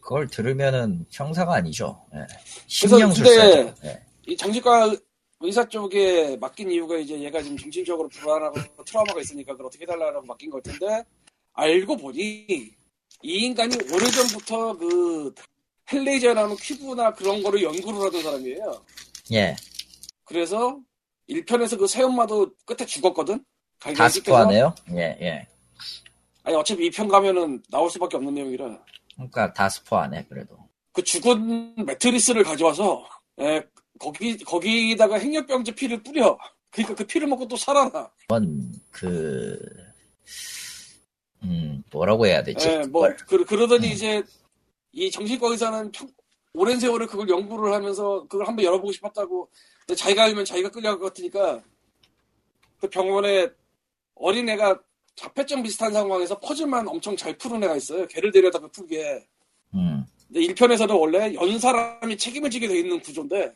Speaker 2: 그걸 들으면은 형사가 아니죠. 예.
Speaker 4: 그래서
Speaker 2: 심령술사죠. 예.
Speaker 4: 이 정신과 의사 쪽에 맡긴 이유가 이제 얘가 지금 정신적으로 불안하고 트라우마가 있으니까 그걸 어떻게 해달라고 맡긴 걸 텐데 알고 보니 이 인간이 오래전부터 그 헬레이저라는 큐브나 그런 거를 연구를 하던 사람이에요.
Speaker 2: 예.
Speaker 4: 그래서 1편에서 그 새엄마도 끝에 죽었거든?
Speaker 2: 다
Speaker 4: 갈갈이 찢겨서.
Speaker 2: 스포하네요. 예, 예.
Speaker 4: 아니 어차피 2편 가면은 나올 수밖에 없는 내용이라
Speaker 2: 그러니까 다 스포하네 그래도.
Speaker 4: 그 죽은 매트리스를 가져와서 에, 거기 거기다가 행렬병제 피를 뿌려. 그러니까 그 피를 먹고 또 살아나.
Speaker 2: 그 음, 뭐라고 해야 되지?
Speaker 4: 예, 뭐.
Speaker 2: 그,
Speaker 4: 그러더니 이제 이 정신과 의사는 평- 오랜 세월을 그걸 연구를 하면서 그걸 한번 열어보고 싶었다고. 근데 자기가 알면 자기가 끌려갈 것 같으니까 그 병원에 어린애가 자폐증 비슷한 상황에서 퍼즐만 엄청 잘 푸는 애가 있어요. 걔를 데려다 가 풀게.
Speaker 2: 음,
Speaker 4: 근데 1편에서는 원래 연 사람이 책임을 지게 돼 있는 구조인데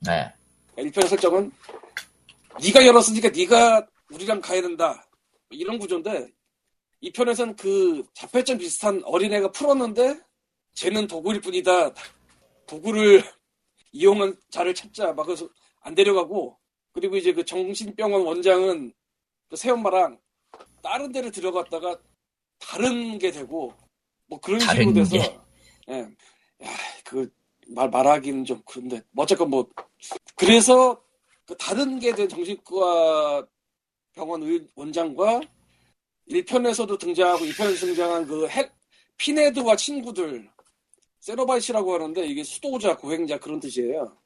Speaker 2: 네.
Speaker 4: 1편 설정은 네가 열었으니까 네가 우리랑 가야 된다 이런 구조인데 2편에서는 그 자폐증 비슷한 어린애가 풀었는데 쟤는 도구일 뿐이다 도구를 이용한 자를 찾자 막 그래서 안 데려가고 그리고 이제 그 정신병원 원장은 그 새엄마랑 다른 데를 들어갔다가 다른 게 되고 뭐 그런 식으로 돼서
Speaker 2: 게?
Speaker 4: 예. 야, 그말 말하기는 좀 그런데 뭐 어쨌건 뭐 그래서 그 다른 게 된 정신과 병원 의- 원장과 1편에서도 등장하고 2편에서 등장한 그 핵, 피네드와 친구들 세로바이시라고 하는데 이게 수도자 고행자 그런 뜻이에요.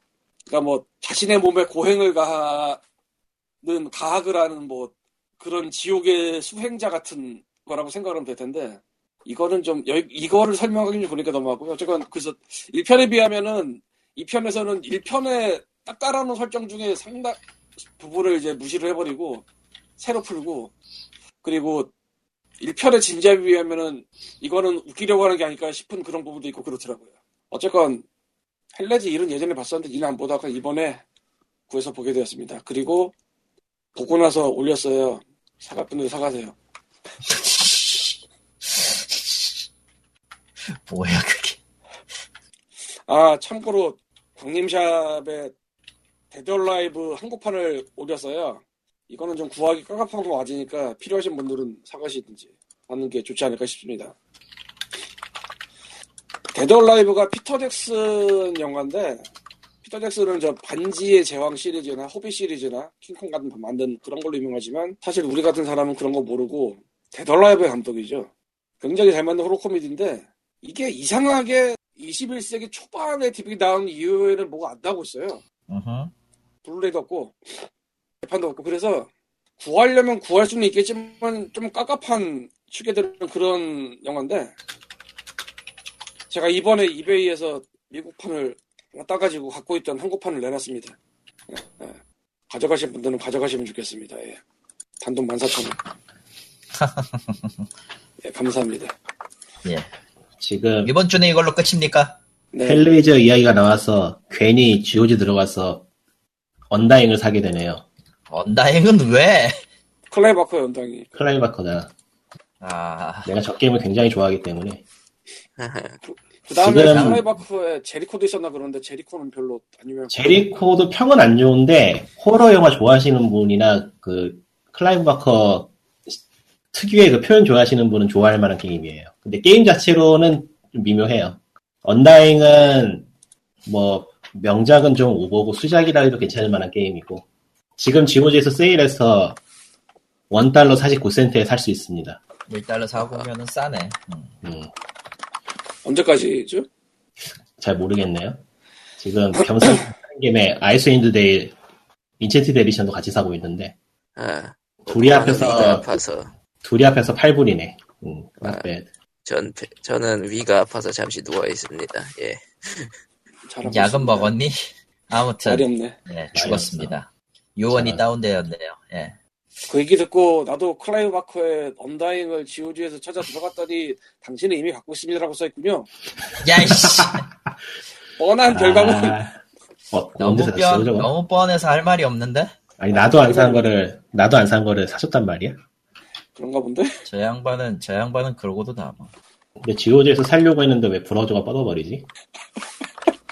Speaker 4: 그러니까 뭐 자신의 몸에 고행을 가하는 가학을 하는 뭐 그런 지옥의 수행자 같은 거라고 생각하면 될 텐데 이거는 좀 여- 이거를 설명하기 좀 보니까 너무하고요. 어쨌건 그래서 1편에 비하면은 2편에서는 1편에 딱 깔아놓은 설정 중에 상당 부분을 이제 무시를 해버리고 새로 풀고 그리고 1편의 진지함에 비하면은 이거는 웃기려고 하는 게 아닐까 싶은 그런 부분도 있고 그렇더라고요. 어쨌건 헬레지 일은 예전에 봤었는데 이는 안 보다가 이번에 구해서 보게 되었습니다. 그리고 보고 나서 올렸어요. 사갈 분들 사가세요.
Speaker 2: 뭐야 그게?
Speaker 4: 아 참고로 광림샵에 데드 라이브 한국판을 올렸어요. 이거는 좀 구하기 깝깝한 거 맞으니까 필요하신 분들은 사가시든지 하는 게 좋지 않을까 싶습니다. 데드 라이브가 피터 잭슨 영화인데 피터 잭슨은 저 반지의 제왕 시리즈나 호빗 시리즈나 킹콩 같은 거 만든 그런 걸로 유명하지만 사실 우리 같은 사람은 그런 거 모르고 데드라이브의 감독이죠. 굉장히 잘 만든 호러 코미디인데 이게 이상하게 21세기 초반에 DVD가 나온 이후에는 뭐가 안 나오고 있어요. 블루레이도 없고 재판도 없고 그래서 구하려면 구할 수는 있겠지만 좀 깝깝한 축에들은 그런 영화인데 제가 이번에 이베이에서 미국판을 따가지고 갖고 있던 한국판을 내놨습니다. 예, 예. 가져가신 분들은 가져가시면 좋겠습니다. 예. 단돈 14,000원. 예, 감사합니다.
Speaker 2: 예.
Speaker 3: 지금
Speaker 2: 이번 주는 이걸로 끝입니까?
Speaker 4: 네.
Speaker 3: 헬레이저 이야기가 나와서 괜히 GOG 들어가서 언다잉을 사게 되네요.
Speaker 2: 언다잉은 왜?
Speaker 4: 클라이브 바커 언다잉이.
Speaker 3: 클라이브 바커다.
Speaker 2: 아,
Speaker 3: 내가 저 게임을 굉장히 좋아하기 때문에
Speaker 4: 그 다음에
Speaker 3: 지금-
Speaker 4: 클라이브 바커의 제리코도 있었나 그러는데 제리코는 별로 안 유명.
Speaker 3: 제리코도 평은 안 좋은데 호러 영화 좋아하시는 분이나 그 클라이브 바커 특유의 그 표현 좋아하시는 분은 좋아할 만한 게임이에요. 근데 게임 자체로는 좀 미묘해요. 언다잉은 뭐 명작은 좀 오버고 수작이라 해도 괜찮을 만한 게임이고 지금 GOG에서 세일해서 one dollar 49센트에 살 수 있습니다.
Speaker 2: 1달러 사구면은 싸네. 음.
Speaker 3: 음,
Speaker 4: 언제까지죠?
Speaker 3: 잘 모르겠네요. 지금 겸사한 김에 아이스윈드 데일 인핸스드 에디션도 같이 사고 있는데
Speaker 1: 아,
Speaker 3: 둘이 합해서
Speaker 1: 합해서
Speaker 3: 둘이 합해서 8불이네. 응,
Speaker 1: 아.
Speaker 3: not bad.
Speaker 1: 전 저는 위가 아파서 잠시 누워 있습니다. 예.
Speaker 2: 약은. 먹었니? 아무튼
Speaker 4: 어렵네.
Speaker 2: 예, 죽었습니다. 요원이
Speaker 3: 잘-
Speaker 2: 다운되었네요. 예.
Speaker 4: 그 얘기 듣고 나도 클라이브 바커의 언다잉을 GOG에서 찾아 들어갔더니 당신은 이미 갖고 있습니다라고 써있군요.
Speaker 2: 야이씨.
Speaker 4: 뻔한 결과물.
Speaker 3: 아, 어,
Speaker 2: 너무
Speaker 3: 샀어,
Speaker 2: 뻔? 너무 뻔해서 할 말이 없는데?
Speaker 3: 아니, 나도 안 산 거를, 나도 안 산 거를 사줬단 말이야?
Speaker 4: 그런가 본데?
Speaker 2: 저 양반은, 저 양반은 그러고도 남아.
Speaker 3: 근데 GOG에서 살려고 했는데 왜 브라우저가 뻗어버리지?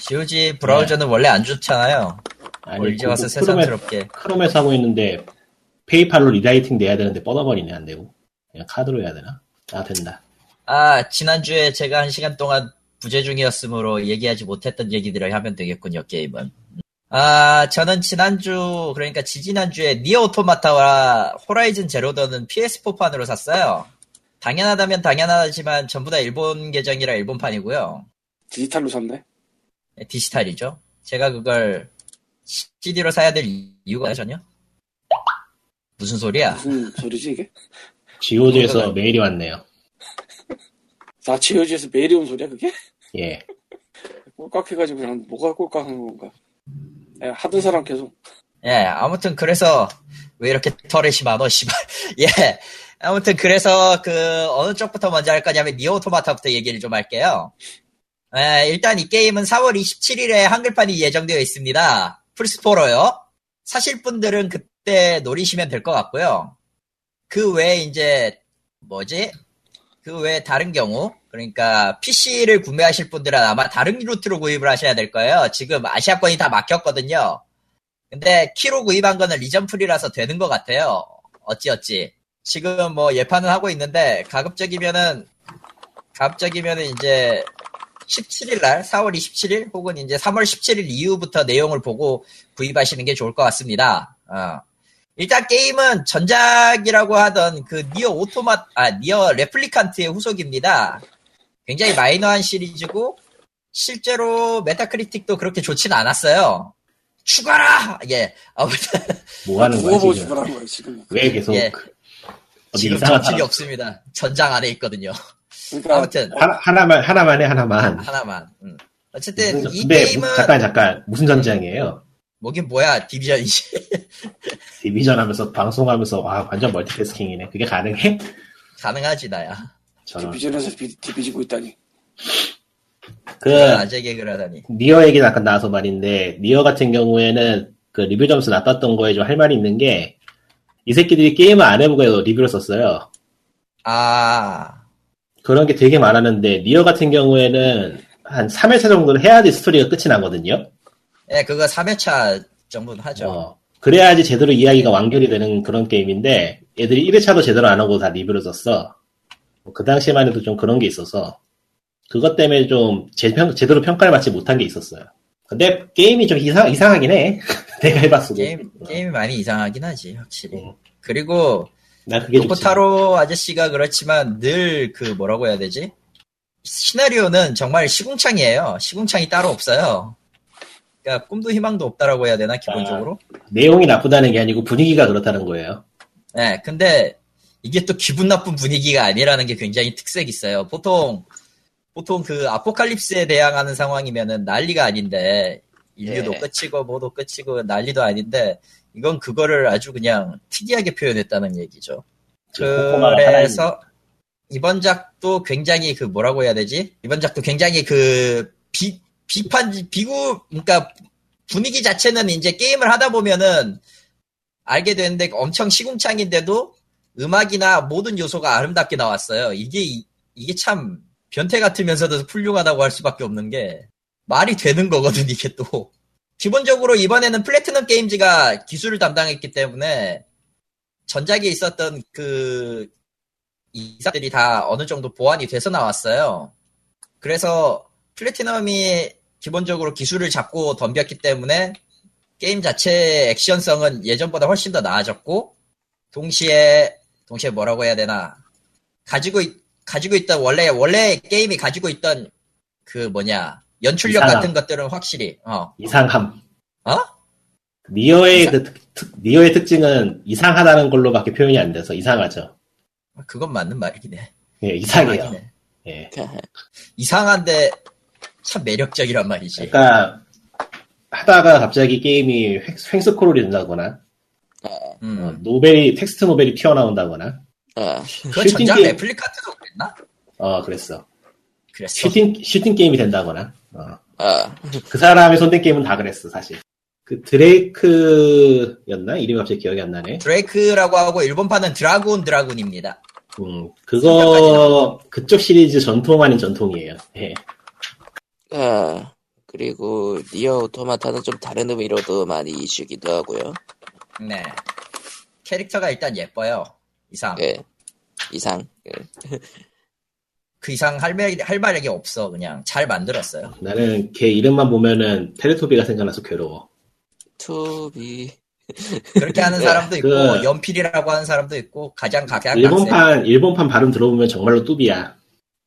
Speaker 2: GOG 브라우저는 원래 안 좋잖아요.
Speaker 3: 아니,
Speaker 2: 뭘 이제 와서
Speaker 3: 그거 크롬에,
Speaker 2: 새삼스럽게.
Speaker 3: 크롬에서 하고 있는데, 페이팔로 redirecting 내야 되는데 뻗어버리네, 안 되고. 그냥 카드로 해야 되나? 아, 된다.
Speaker 2: 아, 지난주에 제가 한 시간 동안 부재 중이었으므로 얘기하지 못했던 얘기들을 하면 되겠군요, 게임은. 아, 저는 지난주, 그러니까 지지난주에 니어 오토마타와 호라이즌 제로던은 PS4판으로 샀어요. 당연하다면 당연하지만 전부 다 일본 계정이라 일본판이고요.
Speaker 4: 디지털로 샀네.
Speaker 2: 네, 디지털이죠. 제가 그걸 CD로 사야 될 이유가 전혀? 무슨 소리야?
Speaker 4: 무슨 소리지 이게?
Speaker 3: GOG에서 메일이 왔네요.
Speaker 4: 나 GOG에서 메일이 온 소리야 그게?
Speaker 3: 예.
Speaker 4: 꼴깍 해가지고 그냥 뭐가 꼴깍한 건가? 야, 하던 사람 계속
Speaker 2: 예, 아무튼 그래서 왜 이렇게 터렛이 많어, 씨발. 예. 아무튼 그래서 그 어느 쪽부터 먼저 할 거냐면 니오 오토마타부터 얘기를 좀 할게요. 예, 일단 이 게임은 4월 27일에 한글판이 예정되어 있습니다. 플스4로요. 사실 분들은 그 때 노리시면 될 것 같고요. 그 외에 이제 뭐지? 그 외에 다른 경우 그러니까 PC를 구매하실 분들은 아마 다른 루트로 구입을 하셔야 될 거예요. 지금 아시아권이 다 막혔거든요. 근데 키로 구입한 거는 region free라서 되는 것 같아요. 어찌어찌. 지금 뭐 예판은 하고 있는데 가급적이면은 가급적이면은 이제 17일 날 4월 27일 혹은 이제 3월 17일 이후부터 내용을 보고 구입하시는 게 좋을 것 같습니다. 어. 일단 게임은 전작이라고 하던 그 니어 오토마 아 니어 레플리칸트의 후속입니다. 굉장히 마이너한 시리즈고 실제로 메타크리틱도 그렇게 좋지는 않았어요. 죽어라! 예. 아무튼,
Speaker 3: 뭐 하는 거야,
Speaker 4: 누워보고
Speaker 3: 지금?
Speaker 4: 죽으라는 거야 지금.
Speaker 3: 왜 계속,
Speaker 2: 예.
Speaker 3: 어디
Speaker 2: 지금 정신이 없습니다. 전장 안에 있거든요.
Speaker 4: 그러니까
Speaker 2: 아무튼,
Speaker 3: 하나, 하나 만, 하나만 해, 하나만.
Speaker 2: 하나만. 음. 어쨌든,
Speaker 3: 무슨-
Speaker 2: 이 게임은,
Speaker 3: 잠깐, 잠깐. 무슨 전장이에요?
Speaker 2: 뭐긴 뭐야, 디비전이지.
Speaker 3: 디비전 하면서, 방송하면서, 와, 완전 멀티태스킹이네. 그게 가능해?
Speaker 2: 가능하지, 나야.
Speaker 3: 저는.
Speaker 4: 디비전에서 비- 디비지고 있다니.
Speaker 3: 그,
Speaker 2: 아재 개그를 하다니.
Speaker 3: 니어 얘기 잠깐 나와서 말인데, 니어 같은 경우에는 그 리뷰 점수 나빴던 거에 좀 할 말이 있는 게, 이 새끼들이 게임을 안 해보고 리뷰를 썼어요.
Speaker 2: 아,
Speaker 3: 그런 게 되게 많았는데, 니어 같은 경우에는 한 3회차 정도는 해야지 스토리가 끝이 나거든요.
Speaker 2: 예, 그거 3회차 정도는 하죠.
Speaker 3: 어, 그래야지 제대로 이야기가 완결이 되는 그런 게임인데, 애들이 1회차도 제대로 안 하고 다 리뷰를 썼어. 뭐그 당시에만 해도 좀 그런 게 있어서, 그것 때문에 좀 제, 평- 제대로 평가를 받지 못한 게 있었어요. 근데 게임이 좀 이상, 이상하긴 해. 내가 해봤어도.
Speaker 2: 게임, 게임이 많이 이상하긴 하지, 확실히.
Speaker 3: 어.
Speaker 2: 그리고,
Speaker 3: 난 그게 좋지.
Speaker 2: 도코타로 아저씨가 그렇지만 늘 그 뭐라고 해야 되지? 시나리오는 정말 시궁창이에요. 시궁창이 따로 없어요. 그러니까 꿈도 희망도 없다라고 해야 되나 기본적으로?
Speaker 3: 내용이 나쁘다는 게 아니고 분위기가 그렇다는 거예요.
Speaker 2: 네, 근데 이게 또 기분 나쁜 분위기가 아니라는 게 굉장히 특색 있어요. 보통 보통 그 아포칼립스에 대항하는 상황이면은 난리가 아닌데 인류도
Speaker 1: 예.
Speaker 2: 끝이고 뭐도 끝이고 난리도 아닌데 이건 그거를 아주 그냥 특이하게 표현했다는 얘기죠.
Speaker 3: 코코마가
Speaker 2: 그래서 이번 작도 굉장히 그 뭐라고 해야 되지? 이번 작도 굉장히 그 비, 비판, 비구, 그러니까 분위기 자체는 이제 게임을 하다 보면은 알게 되는데 엄청 시궁창인데도 음악이나 모든 요소가 아름답게 나왔어요. 이게, 이- 이게 참 변태 같으면서도 훌륭하다고 할 수밖에 없는 게 말이 되는 거거든, 이게 또. 기본적으로 이번에는 플래티넘 게임즈가 기술을 담당했기 때문에 전작에 있었던 그 이사들이 다 어느 정도 보완이 돼서 나왔어요. 그래서 플래티넘이 기본적으로 기술을 잡고 덤볐기 때문에 게임 자체의 액션성은 예전보다 훨씬 더 나아졌고 동시에 동시에 뭐라고 해야 되나 가지고 있, 가지고 있던 원래 원래 게임이 가지고 있던 그 뭐냐 연출력
Speaker 3: 이상함.
Speaker 2: 같은 것들은 확실히 어
Speaker 3: 이상함.
Speaker 2: 어?
Speaker 3: 니어의
Speaker 2: 이상-
Speaker 3: 그 특- 특- 니어의 특징은 이상하다는 걸로밖에 표현이 안 돼서 이상하죠.
Speaker 2: 그건 맞는 말이긴 해.
Speaker 3: 예, 이상해요. 예.
Speaker 2: 이상한데 참 매력적이란 말이지.
Speaker 3: 그러니까 하다가 갑자기 게임이 횡- 횡스크롤이 된다거나
Speaker 1: 아,
Speaker 2: 음.
Speaker 3: 어, novel이 텍스트 novel이 튀어나온다거나
Speaker 1: 아,
Speaker 2: 그 전작
Speaker 3: 게임-
Speaker 2: 레플리칸트도 그랬나?
Speaker 3: 어 그랬어
Speaker 2: 그랬어.
Speaker 3: 슈팅 슈팅 게임이 된다거나 어.
Speaker 1: 아,
Speaker 3: 그 사람의 손댄 게임은 다 그랬어 사실 그 드레이크였나 이름이 갑자기 기억이 안 나네
Speaker 2: 드레이크라고 하고 일본판은 드라군 드라군입니다.
Speaker 3: 음 그거 그쪽 시리즈 전통 아닌 전통이에요 예.
Speaker 1: 아, 그리고 니어 오토마타는 좀 다른 의미로도 많이 이슈기도 하고요.
Speaker 2: 네. 캐릭터가 일단 예뻐요. 이상.
Speaker 1: 예, 이상. 예.
Speaker 2: 그 이상 할, 말, 할 말이 없어. 그냥 잘 만들었어요.
Speaker 3: 나는 걔 이름만 보면은 테레토비가 생각나서 괴로워
Speaker 1: 투비.
Speaker 2: 그렇게 하는
Speaker 1: 네,
Speaker 2: 사람도 있고,
Speaker 3: 그-
Speaker 2: 연필이라고 하는 사람도 있고, 가장 각양
Speaker 3: 일본판 일본판 발음 들어보면 정말로 뚜비야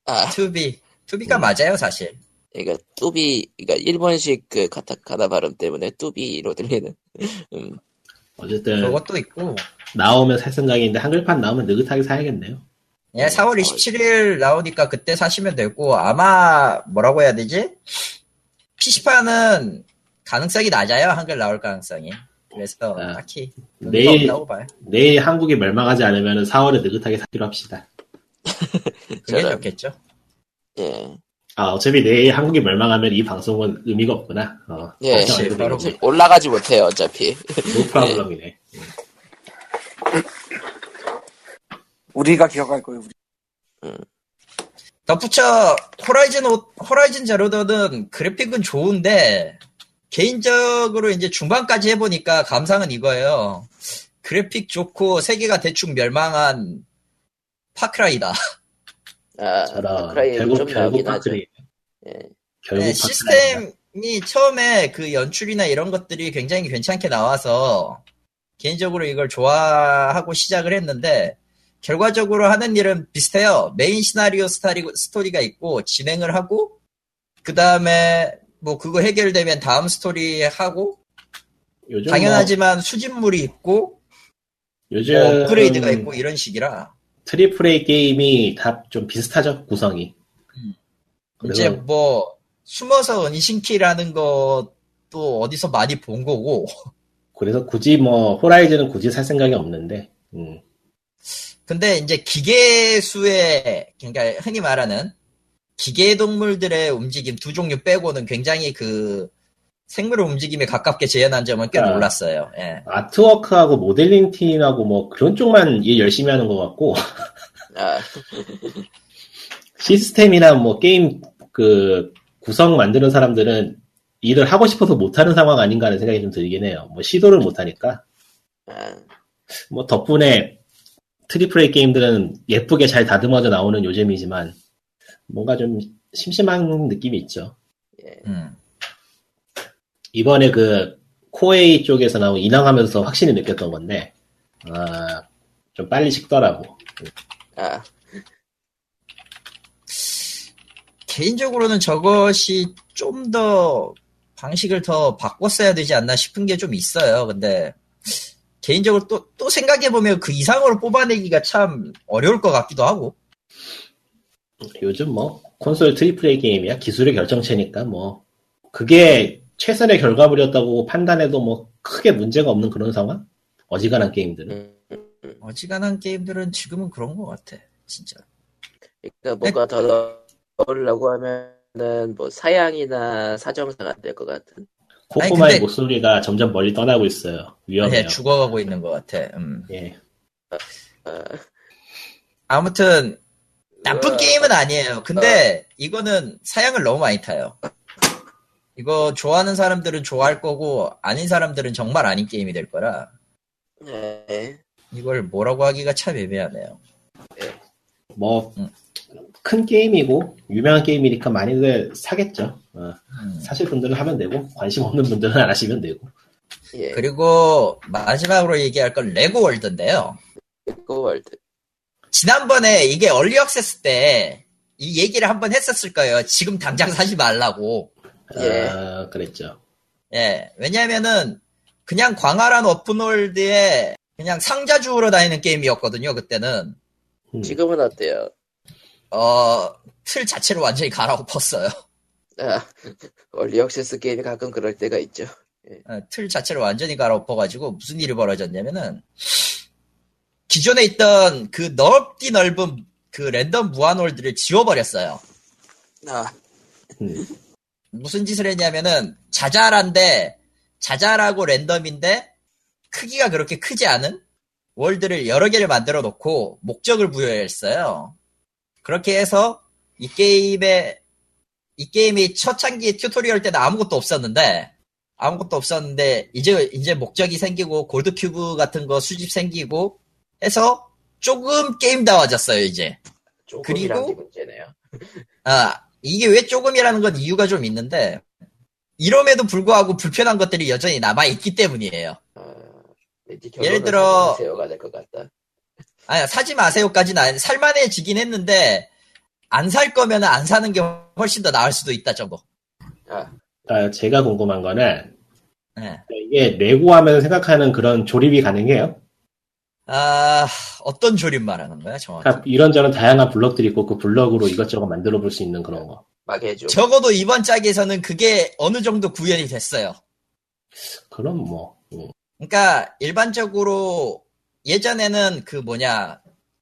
Speaker 1: 아,
Speaker 2: 투비. 투비가
Speaker 3: 음.
Speaker 2: 맞아요, 사실.
Speaker 1: 그러니까 뚜비, 그러니까 일본식 그 카타카나 발음 때문에 뚜비로 들리는. 음,
Speaker 3: 어쨌든
Speaker 2: 그것도 있고.
Speaker 3: 나오면 살 생각인데 한글판 나오면 느긋하게 사야겠네요
Speaker 2: 예, 4월 27일 나오니까 그때 사시면 되고, 아마, 뭐라고 해야 되지? PC판은 가능성이 낮아요, 한글 나올 가능성이. 그래서,
Speaker 3: 아,
Speaker 2: 딱히,
Speaker 3: 내일-. 내일 한국이 멸망하지 않으면 4월에 느긋하게 사기로 합시다.
Speaker 2: 그게
Speaker 1: 저는-
Speaker 2: 좋겠죠.
Speaker 1: 예.
Speaker 3: 아, 어차피 내일 한국이 멸망하면 이 방송은 의미가 없구나. 어,
Speaker 1: 예. 올라가지 못해요, 어차피.
Speaker 3: 노 프로블럼이네.
Speaker 4: 우리가 기억할 거예요. 우리.
Speaker 2: 덧붙여 호라이즌 오- 호라이즌 제로더는 그래픽은 좋은데 개인적으로 이제 중반까지 해보니까 감상은 이거예요. 그래픽 좋고 세계가 대충 멸망한 파크라이다.
Speaker 1: 아, 파크라이
Speaker 3: 결국,
Speaker 1: 좀
Speaker 3: 결국
Speaker 1: 나오긴 하죠.
Speaker 3: 파크리.
Speaker 1: 예.
Speaker 3: 결국
Speaker 2: 네. 시스템이 처음에 그 연출이나 이런 것들이 굉장히 괜찮게 나와서 개인적으로 이걸 좋아하고 시작을 했는데 결과적으로 하는 일은 비슷해요. 메인 시나리오 스타리, 스토리가 있고 진행을 하고 그 다음에 뭐 그거 해결되면 다음 스토리 하고
Speaker 3: 요즘
Speaker 2: 당연하지만 수집물이 있고
Speaker 3: 뭐, 요즘
Speaker 2: 뭐 업그레이드가 있고 이런 식이라
Speaker 3: triple A 게임이 다 좀 비슷하죠, 구성이.
Speaker 2: 이제
Speaker 3: 그래서
Speaker 2: 뭐 숨어서 은신 kill이라는 것도 어디서 많이 본 거고
Speaker 3: 그래서 굳이 뭐 호라이즌은 굳이 살 생각이 없는데. 음.
Speaker 2: 근데 이제 기계수의 그러니까 흔히 말하는 기계 동물들의 움직임 두 종류 빼고는 굉장히 그 생물의 움직임에 가깝게 재현한 점은 꽤
Speaker 3: 아.
Speaker 2: 놀랐어요. 예.
Speaker 3: 아트워크하고 모델링 팀하고 뭐 그런 쪽만 일 열심히 하는 것 같고
Speaker 1: 아,
Speaker 3: 시스템이나 뭐 게임 그 구성 만드는 사람들은 일을 하고 싶어서 못하는 상황 아닌가 하는 생각이 좀 들긴 해요. 뭐 시도를 못하니까.
Speaker 1: 아,
Speaker 3: 뭐 덕분에 triple A 게임들은 예쁘게 잘 다듬어져 나오는 요즘이지만 뭔가 좀 심심한 느낌이 있죠.
Speaker 1: 예.
Speaker 2: 음.
Speaker 3: 이번에 그 코에이 쪽에서 나온 인왕하면서 확실히 느꼈던 건데 아, 좀 빨리 식더라고.
Speaker 1: 아,
Speaker 2: 개인적으로는 저것이 좀 더 방식을 더 바꿨어야 되지 않나 싶은 게 좀 있어요. 근데 개인적으로 또, 또 생각해보면 그 이상으로 뽑아내기가 참 어려울 것 같기도 하고.
Speaker 3: 요즘 뭐 콘솔 triple A 게임이야 기술의 결정체니까 뭐 그게 최선의 결과물이었다고 판단해도 뭐 크게 문제가 없는 그런 상황? 어지간한 게임들은
Speaker 1: 음,
Speaker 2: 어지간한 게임들은 지금은 그런 것 같아. 진짜.
Speaker 1: 그러니까 뭔가 더 넣으려고 하면은 뭐 사양이나 사정사가 안 될 것 같은.
Speaker 3: 코코마의
Speaker 2: 근데-
Speaker 3: 목소리가 점점 멀리 떠나고 있어요. 위험해요.
Speaker 2: 네, 죽어가고 있는 것 같아. 음.
Speaker 3: 예.
Speaker 1: 아,
Speaker 2: 아무튼 나쁜
Speaker 1: 으아.
Speaker 2: 게임은 아니에요. 근데 이거는 사양을 너무 많이 타요. 이거 좋아하는 사람들은 좋아할 거고 아닌 사람들은 정말 아닌 게임이 될 거라
Speaker 1: 네.
Speaker 2: 이걸 뭐라고 하기가 참 애매하네요.
Speaker 3: 뭐
Speaker 2: 음.
Speaker 3: 큰 게임이고 유명한 게임이니까 많이들 사겠죠. 어,
Speaker 2: 음.
Speaker 3: 사실 분들은 하면 되고 관심 없는 분들은 안 하시면 되고.
Speaker 1: 예.
Speaker 2: 그리고 마지막으로 얘기할 건 레고 월드인데요.
Speaker 1: 그 월드.
Speaker 2: 지난번에 이게 얼리 액세스 때 이 얘기를 한번 했었을 거예요. 지금 당장 사지 말라고.
Speaker 1: 예.
Speaker 3: 아, 그랬죠.
Speaker 2: 예, 왜냐면은 그냥 광활한 오픈월드에 그냥 상자 주우러 다니는 게임이었거든요, 그때는.
Speaker 3: 음.
Speaker 1: 지금은 어때요?
Speaker 2: 어, 틀 자체를 완전히 갈아엎었어요.
Speaker 1: 아, 얼리 액세스 게임이 가끔 그럴 때가 있죠.
Speaker 2: 어, 틀 자체를 완전히 갈아엎어가지고 무슨 일이 벌어졌냐면은 기존에 있던 그 넓디 넓은 그 랜덤 무한월드를 지워버렸어요.
Speaker 1: 아,
Speaker 3: 음.
Speaker 2: 무슨 짓을 했냐면은 자잘한데 자잘하고 랜덤인데 크기가 그렇게 크지 않은 월드를 여러 개를 만들어 놓고 목적을 부여했어요. 그렇게 해서 이 게임의 이 게임이 초창기 튜토리얼 때는 아무것도 없었는데 아무것도 없었는데 이제 이제 목적이 생기고 골드 큐브 같은 거 수집 생기고 해서 조금 게임다워졌어요 이제. 그리고-
Speaker 1: 게 문제네요.
Speaker 2: 아, 이게 왜 조금이라는 건 이유가 좀 있는데, 이럼에도 불구하고 불편한 것들이 여전히 남아 있기 때문이에요.
Speaker 1: 아,
Speaker 2: 예를 들어-
Speaker 1: 세요가 될 것 같다.
Speaker 2: 아니, 사지 마세요까지는 아니, 살만해지긴 했는데, 안 살 거면 안 사는 게 훨씬 더 나을 수도 있다, 정도.
Speaker 1: 아,
Speaker 3: 아, 제가 궁금한 거는
Speaker 2: 예.
Speaker 3: 이게 레고 하면 생각하는 그런 조립이 가능해요?
Speaker 2: 아, 어떤 조립 말하는 거야, 정확히?
Speaker 3: 그러니까 이런저런 다양한 블럭들이 있고 그 블럭으로 이것저것 만들어 볼 수 있는 그런 거.
Speaker 1: 막 해줘.
Speaker 2: 적어도 이번 작에서는 그게 어느 정도 구현이 됐어요.
Speaker 3: 그럼 뭐 음.
Speaker 2: 그러니까 일반적으로 예전에는 그 뭐냐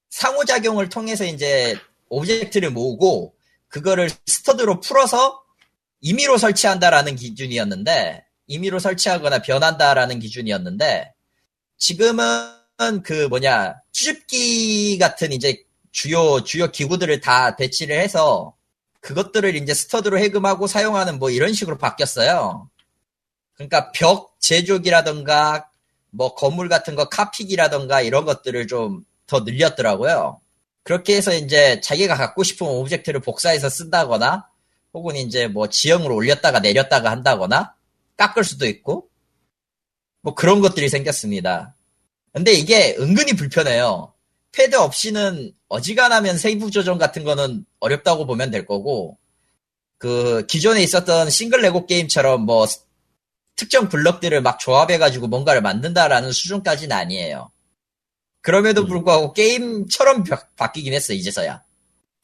Speaker 2: 상호작용을 통해서 이제 오브젝트를 모으고 그거를 stud로 풀어서 임의로 설치한다라는 기준이었는데 임의로 설치하거나 변한다라는 기준이었는데 지금은 그 뭐냐 수집기 같은 이제 주요 주요 기구들을 다 배치를 해서 그것들을 이제 stud로 해금하고 사용하는 뭐 이런 식으로 바뀌었어요. 그러니까 벽 제조기라던가 뭐 건물 같은 거 카피라던가 이런 것들을 좀 더 늘렸더라고요. 그렇게 해서 이제 자기가 갖고 싶은 오브젝트를 복사해서 쓴다거나 혹은 이제 뭐 지형으로 올렸다가 내렸다가 한다거나 깎을 수도 있고 뭐 그런 것들이 생겼습니다. 근데 이게 은근히 불편해요. 패드 없이는 어지간하면 세이브 조정 같은 거는 어렵다고 보면 될 거고 그 기존에 있었던 싱글 레고 게임처럼 뭐 특정 블럭들을 막 조합해가지고 뭔가를 만든다라는 수준까지는 아니에요. 그럼에도
Speaker 3: 음.
Speaker 2: 불구하고 게임처럼 바, 바뀌긴 했어, 이제서야.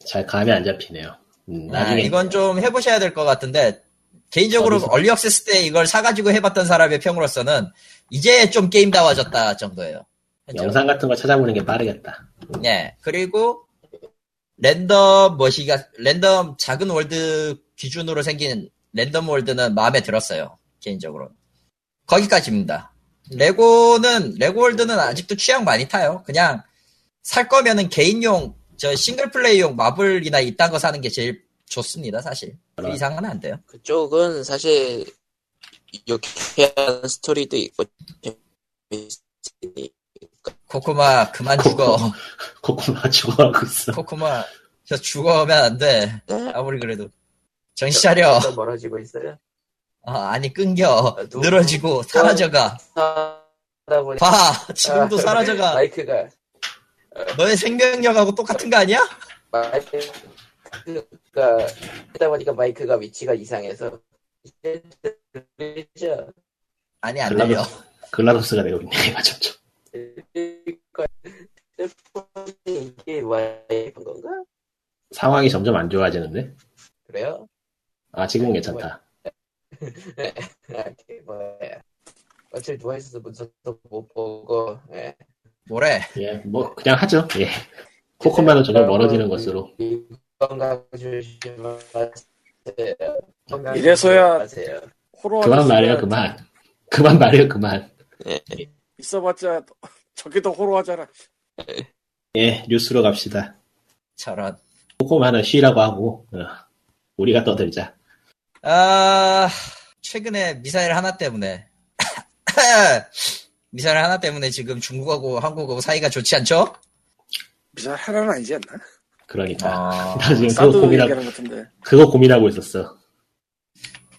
Speaker 3: 잘 감이 안 잡히네요. 음,
Speaker 2: 아,
Speaker 3: 나중에
Speaker 2: 이건 좀 해보셔야 될 것 같은데, 개인적으로
Speaker 3: 어디서?
Speaker 2: early access 때 이걸 사가지고 해봤던 사람의 평으로서는 이제 좀 게임다워졌다 정도예요. 현재로.
Speaker 3: 영상 같은 거 찾아보는 게 빠르겠다.
Speaker 2: 네. 그리고 랜덤 뭐시기가 랜덤 작은 월드 기준으로 생긴 랜덤 월드는 마음에 들었어요. 개인적으로. 거기까지입니다. 레고는 레고 월드는 아직도 취향 많이 타요. 그냥 살 거면은 개인용 저 싱글 플레이용 마블이나 이딴 거 사는 게 제일 좋습니다, 사실. 그 이상은 안 돼요.
Speaker 1: 그쪽은 사실 유쾌한 스토리도 있고 재밌으니
Speaker 2: 코코마 그만 죽어.
Speaker 3: 코코마 죽어가고 있어.
Speaker 2: 코코마 저 죽어면 안 돼.
Speaker 1: 네?
Speaker 2: 아무리 그래도 정신 차려.
Speaker 1: 더 멀어지고 있어요.
Speaker 2: 어, 아니 끊겨.
Speaker 1: 아, 누-
Speaker 2: 늘어지고 사라져가.
Speaker 1: 보니
Speaker 2: 봐. 지금도 사라져가.
Speaker 1: 마이크가
Speaker 2: 너의 생명력하고 똑같은 거 아니야?
Speaker 1: 마이크 가 하다 보니까 마이크가 위치가 이상해서.
Speaker 2: 아니 안 들려.
Speaker 3: 글라도스가 되고 있네.
Speaker 1: 핸드폰이 이게 와이프인 건가?
Speaker 3: 상황이 점점 안 좋아지는데?
Speaker 1: 그래요?
Speaker 3: 아, 지금 괜찮다.
Speaker 1: 뭐야? 어차피 누워 있어서 문서도 못 보고 예.
Speaker 2: 뭐래?
Speaker 3: 예, 뭐, 그냥 하죠. 예. 코코마는 점점 멀어지는 것으로.
Speaker 4: 이래서야-. 호러
Speaker 3: 그만 말해요, 그만. 그만 말해요, 그만.
Speaker 4: 있어봤자 저게 더 호러하잖아.
Speaker 3: 예, 뉴스로 갑시다.
Speaker 2: 저런.
Speaker 3: 코코마는 쉬라고 하고, 어, 우리가 떠들자.
Speaker 2: 아 최근에 미사일 하나 때문에 미사일 하나 때문에 지금 중국하고 한국하고 사이가 좋지 않죠?
Speaker 4: 미사일 하나는 아니지 않나?
Speaker 3: 그러니까.
Speaker 2: 아,
Speaker 3: 나 지금 그거 고민하고. 그거 고민하고 있었어.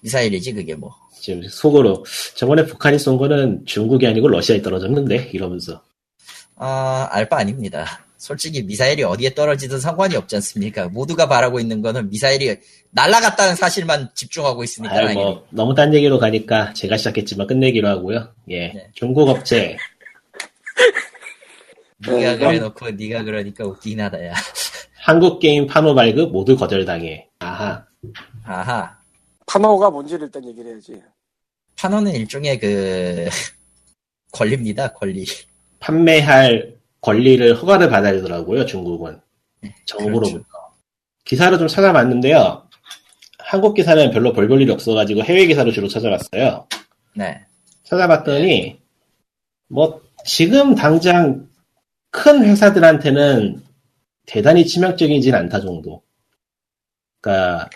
Speaker 2: 미사일이지 그게 뭐.
Speaker 3: 지금 속으로. 저번에 북한이 쏜 거는 중국이 아니고 러시아에 떨어졌는데? 이러면서.
Speaker 2: 아 알바 아닙니다. 솔직히 미사일이 어디에 떨어지든 상관이 없지 않습니까? 모두가 바라고 있는 거는 미사일이 날아갔다는 사실만 집중하고 있으니까
Speaker 3: 아유,
Speaker 2: 당연히.
Speaker 3: 뭐, 너무 딴 얘기로 가니까 제가 시작했지만 끝내기로 하고요. 예.
Speaker 2: 네.
Speaker 3: 중국 업체,
Speaker 2: 네가
Speaker 4: 어,
Speaker 2: 그래놓고 네가 그러니까 웃기긴 하다 야.
Speaker 3: 한국 게임 판호 발급 모두 거절당해. 아하.
Speaker 2: 아하.
Speaker 4: 파노가 뭔지를 일단 얘기를 해야지.
Speaker 2: 판호는 일종의 그 권리입니다. 권리.
Speaker 3: 판매할 권리를 허가를 받아야 되더라고요, 중국은. 정부로부터. 기사를 좀 찾아봤는데요. 한국 기사는 별로 볼 볼 일이 없어가지고 해외 기사로 주로 찾아봤어요.
Speaker 2: 네.
Speaker 3: 찾아봤더니, 뭐, 지금 당장 큰 회사들한테는 대단히 치명적이진 않다 정도. 그니까,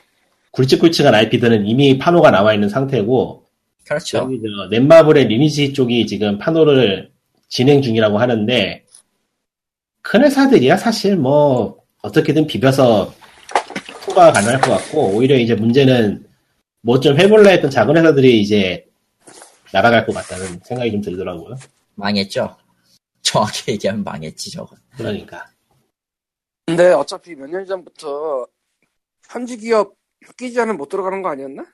Speaker 3: 굵직굵직한 IP들은 이미 판호가 나와 있는 상태고,
Speaker 2: 그렇죠.
Speaker 3: 넷마블의 리니지 쪽이 지금 판호를 진행 중이라고 하는데 큰 회사들이야 사실 뭐 어떻게든 비벼서 통과가 가능할 것 같고 오히려 이제 문제는 뭐 좀 해볼라 했던 작은 회사들이 이제 날아갈 것 같다는 생각이 좀 들더라고요.
Speaker 2: 망했죠. 정확히 얘기하면 망했지 저거.
Speaker 3: 그러니까
Speaker 4: 근데 어차피 몇 년 전부터 현지 기업 끼지 않으면 못 들어가는 거 아니었나?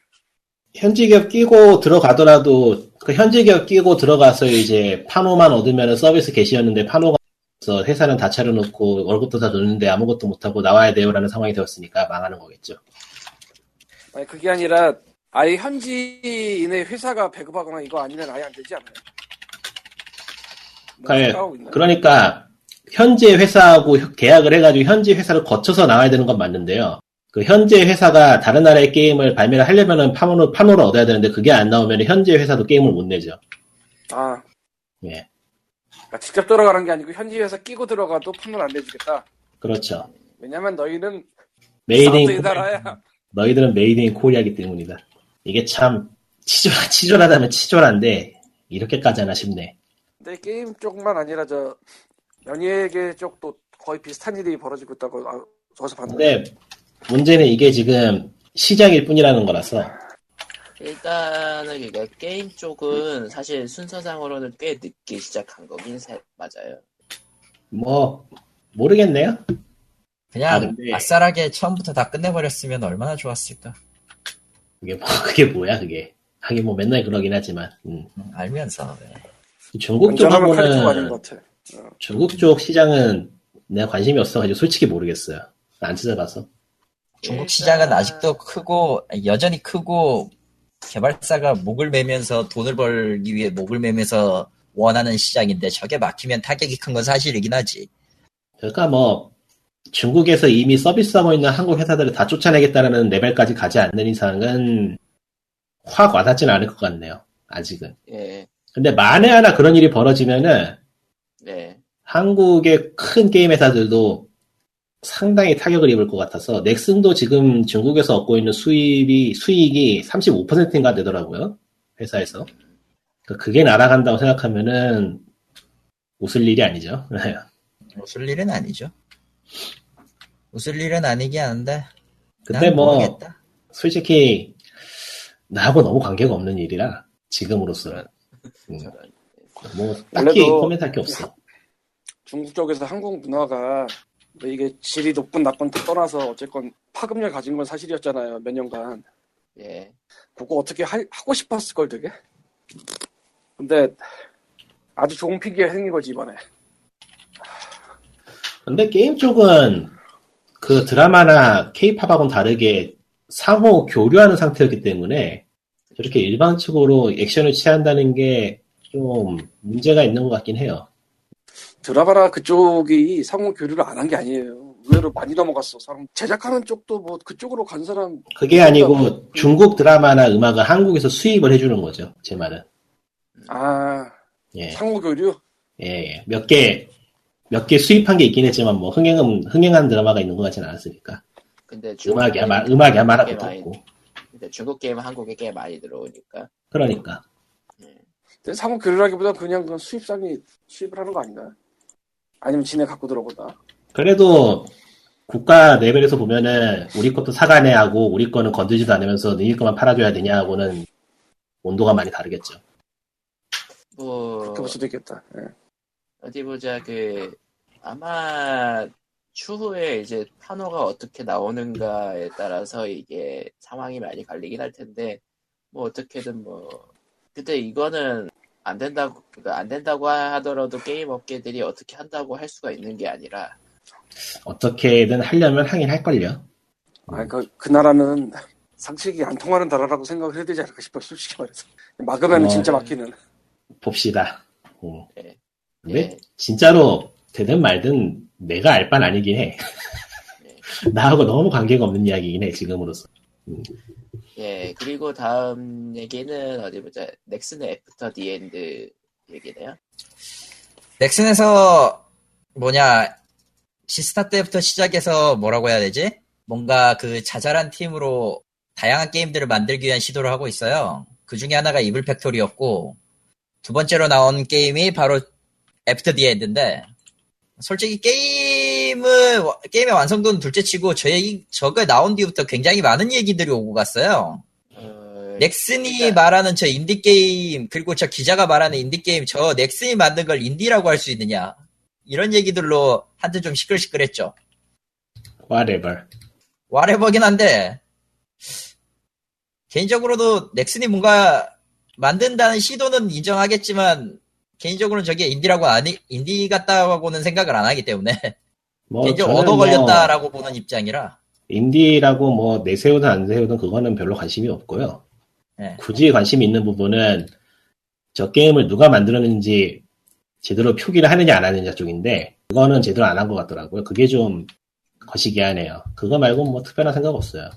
Speaker 3: 현지 기업 끼고 들어가더라도 그 현지 기업 끼고 들어가서 이제 판호만 얻으면 서비스 개시였는데 판호가 없어 회사는 다 차려놓고 월급도 다 줬는데 아무것도 못하고 나와야 돼요라는 상황이 되었으니까 망하는 거겠죠.
Speaker 4: 아니 그게 아니라 아예 현지인의 회사가 배급하거나 이거 아니면 아예 안 되지 않나요? 뭐 생각하고 있나?
Speaker 3: 그러니까 현재 회사하고 협- 계약을 해가지고 현지 회사를 거쳐서 나와야 되는 건 맞는데요. 그 현재 회사가 다른 나라의 게임을 발매를 하려면은 판호를, 판호를 얻어야 되는데 그게 안 나오면 현재 회사도 게임을 못 내죠.
Speaker 4: 아
Speaker 3: 예,
Speaker 4: 그러니까 직접 들어가는 게 아니고 현지 회사 끼고 들어가도 판을 안 내주겠다.
Speaker 3: 그렇죠.
Speaker 4: 왜냐면 너희는
Speaker 3: made in
Speaker 4: 사우디 나라야.
Speaker 3: 너희들은 made in Korea기 때문이다. 이게 참 치졸, 치졸하다면 치졸한데 이렇게까지 하나 싶네.
Speaker 4: 근데 게임 쪽만 아니라 저 연예계 쪽도 거의 비슷한 일이 벌어지고 있다고 아, 어디서 봤는데
Speaker 3: 근데 문제는 이게 지금 시작일 뿐이라는 거라서
Speaker 1: 일단은 그러니까 게임 쪽은 사실 순서상으로는 꽤 늦게 시작한 거긴 사- 맞아요.
Speaker 3: 뭐 모르겠네요.
Speaker 2: 그냥
Speaker 3: 아, 근데-
Speaker 2: 아싸라게 처음부터 다 끝내버렸으면 얼마나 좋았을까.
Speaker 3: 그게 뭐 그게 뭐야 그게. 하긴 뭐 맨날 그러긴 하지만 음.
Speaker 2: 음, 알면서. 네.
Speaker 3: 중국 쪽하고는
Speaker 4: 것 같아.
Speaker 3: 중국 쪽 시장은 내가 관심이 없어가지고 솔직히 모르겠어요. 안 찾아봐서.
Speaker 2: 중국 시장은 아직도 크고 여전히 크고 개발사가 목을 매면서 돈을 벌기 위해 목을 매면서 원하는 시장인데 저게 막히면 타격이 큰 건 사실이긴 하지.
Speaker 3: 그러니까 뭐 중국에서 이미 서비스하고 있는 한국 회사들을 다 쫓아내겠다는 레벨까지 가지 않는 이상은 확 와닿지는 않을 것 같네요. 아직은.
Speaker 1: 예,
Speaker 3: 근데 만에 하나 그런 일이 벌어지면은
Speaker 1: 네.
Speaker 3: 한국의 큰 게임 회사들도 상당히 타격을 입을 것 같아서 넥슨도 지금 중국에서 얻고 있는 수입이 수익이 35%인가 되더라고요 회사에서 그러니까 그게 날아간다고 생각하면은 웃을 일이 아니죠
Speaker 2: 웃을 일은 아니죠. 웃을 일은 아니긴 한데.
Speaker 3: 근데 난뭐
Speaker 2: 모르겠다.
Speaker 3: 솔직히 나하고 너무 관계가 없는 일이라 지금으로서는 음. 뭐 딱히 코멘트할 게 없어
Speaker 4: 중국 쪽에서 한국 문화가 뭐 이게 질이 높은 나쁜 다 떠나서 어쨌건 파급력 가진 건 사실이었잖아요 몇 년간
Speaker 1: 예.
Speaker 4: 그거 어떻게 하, 고 싶었을 걸 되게 근데 아주 좋은 핑계가 생긴 거지 이번에
Speaker 3: 근데 게임 쪽은 그 드라마나 케이팝하고는 다르게 상호 교류하는 상태였기 때문에 저렇게 일방적으로 액션을 취한다는 게 좀 문제가 있는 것 같긴 해요.
Speaker 4: 드라마나 그쪽이 상호 교류를 안 한 게 아니에요 의외로 많이 넘어갔어 사람 제작하는 쪽도 뭐 그쪽으로 간 사람
Speaker 3: 그게 아니고 중국 드라마나 음악을 한국에서 수입을 해주는 거죠. 제 말은.
Speaker 4: 아
Speaker 3: 예,
Speaker 4: 상호 교류
Speaker 3: 예, 예. 몇 개, 몇 개 수입한 게 있긴 했지만 뭐 흥행은, 흥행한 드라마가 있는 것 같지는 않았으니까.
Speaker 1: 근데 중국
Speaker 3: 음악이야, 말,
Speaker 1: 게임은
Speaker 3: 음악이야,
Speaker 1: 말꽤
Speaker 3: 앞에
Speaker 1: 많이-
Speaker 3: 고
Speaker 1: 근데 중국 게임은 한국에 꽤 많이 들어오니까.
Speaker 3: 그러니까.
Speaker 4: 근데 상호 교류라기보다 그냥 그 수입상이 수입을 하는 거 아닌가 아니면 지네 갖고 들어보다
Speaker 3: 그래도 국가 레벨에서 보면은 우리 것도 사과내 하고 우리 거는 건드지도 않으면서 너희 것만 팔아줘야 되냐 하고는 온도가 많이
Speaker 1: 뭐
Speaker 4: 그렇게 볼 수도 있겠다. 예.
Speaker 1: 어디 보자. 그 아마 추후에 이제 판호가 어떻게 나오는가에 따라서 이게 상황이 많이 갈리긴 할 텐데 뭐 어떻게든 뭐 근데 이거는 안 된다고 그러니까 안 된다고 하더라도 게임 업계들이 어떻게 한다고 할 수가 있는 게 아니라
Speaker 3: 어떻게든 하려면 하긴 할 걸요.
Speaker 4: 아, 그, 그 나라는 상식이 안 통하는 나라라고 생각을 해야 되지 않을까 싶어, 솔직히 말해서. 막으면
Speaker 3: 어,
Speaker 4: 진짜
Speaker 3: 네.
Speaker 4: 막히는.
Speaker 3: 봅시다. 음.
Speaker 1: 예.
Speaker 3: 근데
Speaker 1: 예.
Speaker 3: 진짜로 되든 말든 내가 알 바는 아니긴 해. 나하고 너무 관계가 없는 이야기긴 해 지금으로서.
Speaker 1: 예 그리고 다음 얘기는 어디 보자 넥슨의 After the End 얘기네요.
Speaker 2: 넥슨에서 뭐냐 지스타 때부터 시작해서 뭐라고 해야 되지? 뭔가 그 자잘한 팀으로 다양한 게임들을 만들기 위한 시도를 하고 있어요. 그 중에 하나가 Evil Factory였고 두 번째로 나온 게임이 바로 After the End인데 솔직히 게임 은 게임의 완성도는 둘째치고 저희 저거 나온 뒤부터 굉장히 많은 얘기들이 오고 갔어요.
Speaker 1: 어,
Speaker 2: 넥슨이 말하는 저 인디 게임 그리고 저 기자가 말하는 인디 게임 저 넥슨이 만든 걸 인디라고 할 수 있느냐 이런 얘기들로 한때 좀 시끌시끌했죠.
Speaker 3: whatever.
Speaker 2: whatever긴 한데 개인적으로도 넥슨이 뭔가 만든다는 시도는 인정하겠지만 개인적으로는 저게 인디라고 아니 인디 같다고는 생각을 안 하기 때문에
Speaker 3: 뭐 저는
Speaker 2: 얻어
Speaker 3: 뭐
Speaker 2: 걸렸다라고 보는 입장이라
Speaker 3: 인디라고 뭐 내세우든 안 세우든 그거는 별로 관심이 없고요.
Speaker 2: 네.
Speaker 3: 굳이 관심이 있는 부분은 저 게임을 누가 만들었는지 제대로 표기를 하느냐 안 하느냐 쪽인데 그거는 제대로 안 한 것 같더라고요. 그게 좀 거시기하네요. 그거 말고 뭐 특별한 생각 없어요.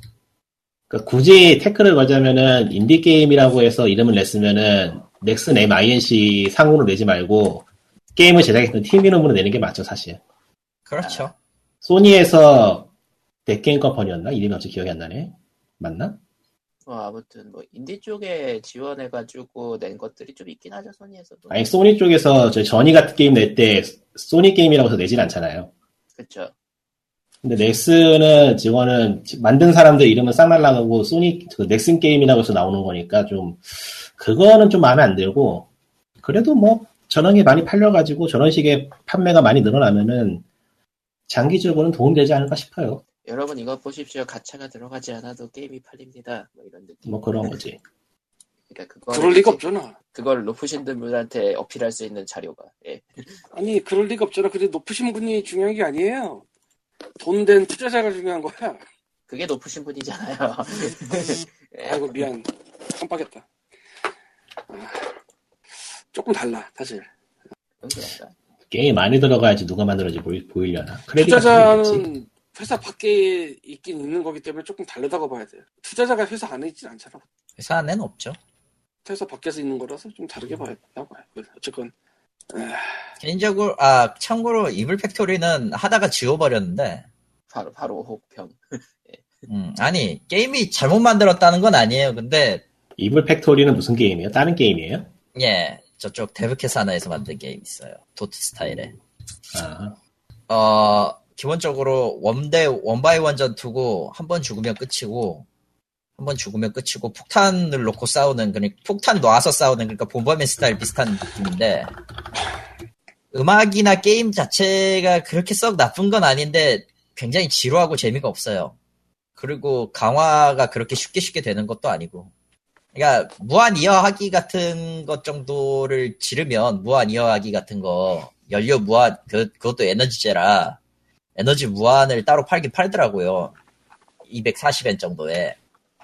Speaker 3: 그러니까 굳이 태클을 걸자면은 인디 게임이라고 해서 이름을 냈으면은 넥슨 명칭상으로 내지 말고 게임을 제작했던 팀 이름으로 내는 게 맞죠 사실.
Speaker 2: 그렇죠.
Speaker 3: 소니에서 thatgamecompany였나? 이름이 갑자기 기억이 안 나네. 맞나?
Speaker 1: 뭐 아무튼 뭐 인디 쪽에 지원해가지고 낸 것들이 좀 있긴 하죠 소니에서도.
Speaker 3: 아니 소니 쪽에서 저 Journey 같은 게임 낼 때 소니 게임이라고 해서 내진 않잖아요.
Speaker 1: 그쵸.
Speaker 3: 근데 넥슨은 지원은 만든 사람들 이름은 싹 날라가고 소니 그 넥슨 게임이라고 해서 나오는 거니까 좀 그거는 좀 마음에 안 들고 그래도 뭐게 많이 팔려가지고 저런 식의 판매가 많이 늘어나면은 장기적으로는 도움되지 않을까 싶어요.
Speaker 1: 여러분 이거 보십시오. 가차가 들어가지 않아도 게임이 팔립니다. 뭐 이런 느낌.
Speaker 3: 뭐 그런 거지.
Speaker 1: 그러니까 그거
Speaker 4: 그럴 리가 없잖아.
Speaker 1: 그걸 높으신 분들한테 어필할 수 있는 자료가. 예.
Speaker 4: 아니, 그럴 리가 없잖아. 근데 높으신 분이 중요한 게 아니에요. 돈 된 투자자가 중요한 거야.
Speaker 1: 그게 높으신 분이잖아요. 예.
Speaker 4: 아이고, 미안. 깜빡했다. 아, 조금 달라, 사실.
Speaker 1: 그런가.
Speaker 3: 게임 많이 들어가야지 누가 만들어지 보이, 보이려나.
Speaker 4: 투자자는 회사 밖에 있긴 있는 거기 때문에 조금 다르다고 봐야 돼요. 투자자가 회사 안에 있진 않잖아.
Speaker 2: 회사 안에는 없죠.
Speaker 4: 회사 밖에서 있는 거라서 좀 다르게 봐야 된다고 봐요. 어쨌건
Speaker 2: 개인적으로 아 참고로 이블 팩토리는 하다가 지워버렸는데
Speaker 1: 바로 바로 혹평.
Speaker 2: 음, 아니 게임이 잘못 만들었다는 건 아니에요. 근데
Speaker 3: 이블 팩토리는 무슨 게임이에요? 다른 게임이에요?
Speaker 2: 예 저쪽 데브캣 산하에서 만든 게임 있어요. 도트 스타일의
Speaker 3: 아,
Speaker 2: 어 기본적으로 one 대 one by one 전투고 한 번 죽으면 끝이고 한 번 죽으면 끝이고 폭탄을 놓고 싸우는 그러니까 폭탄 놔서 싸우는 그러니까 본범의 스타일 비슷한 느낌인데 음악이나 게임 자체가 그렇게 썩 나쁜 건 아닌데 굉장히 지루하고 재미가 없어요. 그리고 강화가 그렇게 쉽게 쉽게 되는 것도 아니고. 그러니까 무한 이어하기 같은 것 정도를 지르면 무한 이어하기 같은 거 연료 무한 그 그것도 에너지제라 에너지 무한을 따로 팔긴 팔더라고요. 240엔 정도에.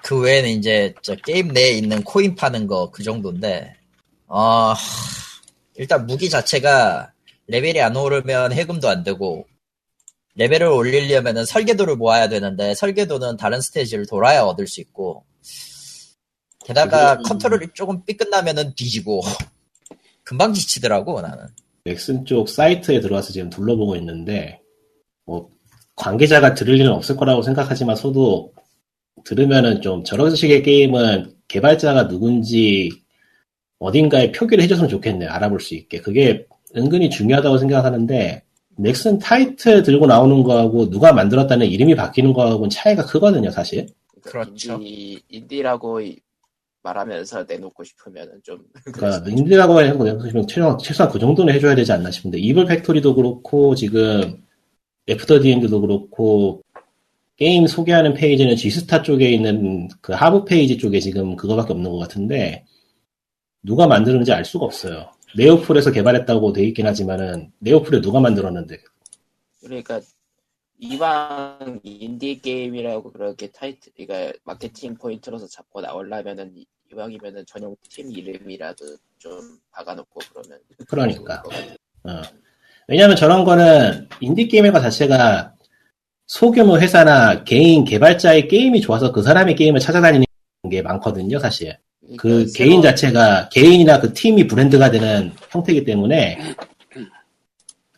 Speaker 2: 그 외에는 이제 저 게임 내에 있는 코인 파는 거 그 정도인데 어 하, 일단 무기 자체가 레벨이 안 오르면 해금도 안 되고 레벨을 올리려면은 설계도를 모아야 되는데 설계도는 다른 스테이지를 돌아야 얻을 수 있고 게다가
Speaker 3: 그게-
Speaker 2: 컨트롤이 조금 삐끗나면은 뒤지고 금방 지치더라고 나는
Speaker 3: 넥슨 쪽 사이트에 들어와서 지금 둘러보고 있는데, 뭐, 관계자가 들을 일은 없을 거라고 생각하지만, 서도, 들으면은 좀 저런 식의 게임은 개발자가 누군지 어딘가에 표기를 해줬으면 좋겠네요. 알아볼 수 있게. 그게 은근히 중요하다고 생각하는데, 넥슨 타이틀 들고 나오는 거하고 누가 만들었다는 이름이 바뀌는 거하고는 차이가 크거든요, 사실.
Speaker 2: 그렇죠.
Speaker 1: 인디, 인디라고 이- 말하면서 내놓고 싶으면은 좀
Speaker 3: 그러니까 인디라고 해서 최소한, 최소한 그 정도는 해줘야 되지 않나 싶은데 이블 팩토리도 그렇고 지금 애프터 디엔드도 그렇고 게임 소개하는 페이지는 G스타 쪽에 있는 그 하부 페이지 쪽에 지금 그거밖에 없는 것 같은데 누가 만드는지 알 수가 없어요. 네오플에서 개발했다고 돼 있긴 하지만은 네오플에 누가 만들었는데
Speaker 1: 그러니까 이왕 인디 게임이라고 그렇게 타이틀, 그러니까 마케팅 포인트로서 잡고 나오려면은 이- 이왕이면은 전용 팀 이름이라도 좀 박아놓고 그러면
Speaker 3: 그러니까. 어. 왜냐하면 저런 거는 인디 게임회가 자체가 소규모 회사나 개인 개발자의 게임이 좋아서 그 사람의 게임을 찾아다니는 게 많거든요, 사실. 그
Speaker 1: 그러니까
Speaker 3: 개인
Speaker 1: 새로운-
Speaker 3: 자체가 개인이나 그 팀이 브랜드가 되는 형태이기 때문에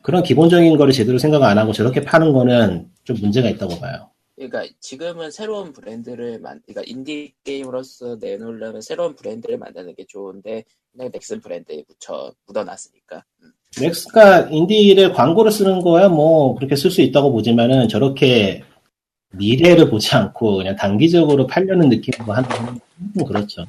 Speaker 3: 그런 기본적인 거를 제대로 생각 안 하고 저렇게 파는 거는 좀 문제가 있다고 봐요.
Speaker 1: 그러니까 지금은 새로운 브랜드를 만, 그러니까 인디 게임으로서 내놓으려면 새로운 브랜드를 만드는 게 좋은데 그냥 넥슨 브랜드에 묻혀 묻어놨으니까. 음.
Speaker 3: 넥스가 인디를 광고를 쓰는 거야 뭐 그렇게 쓸 수 있다고 보지만은 저렇게 미래를 보지 않고 그냥 단기적으로 팔려는 느낌으로 하는 건좀 그렇죠.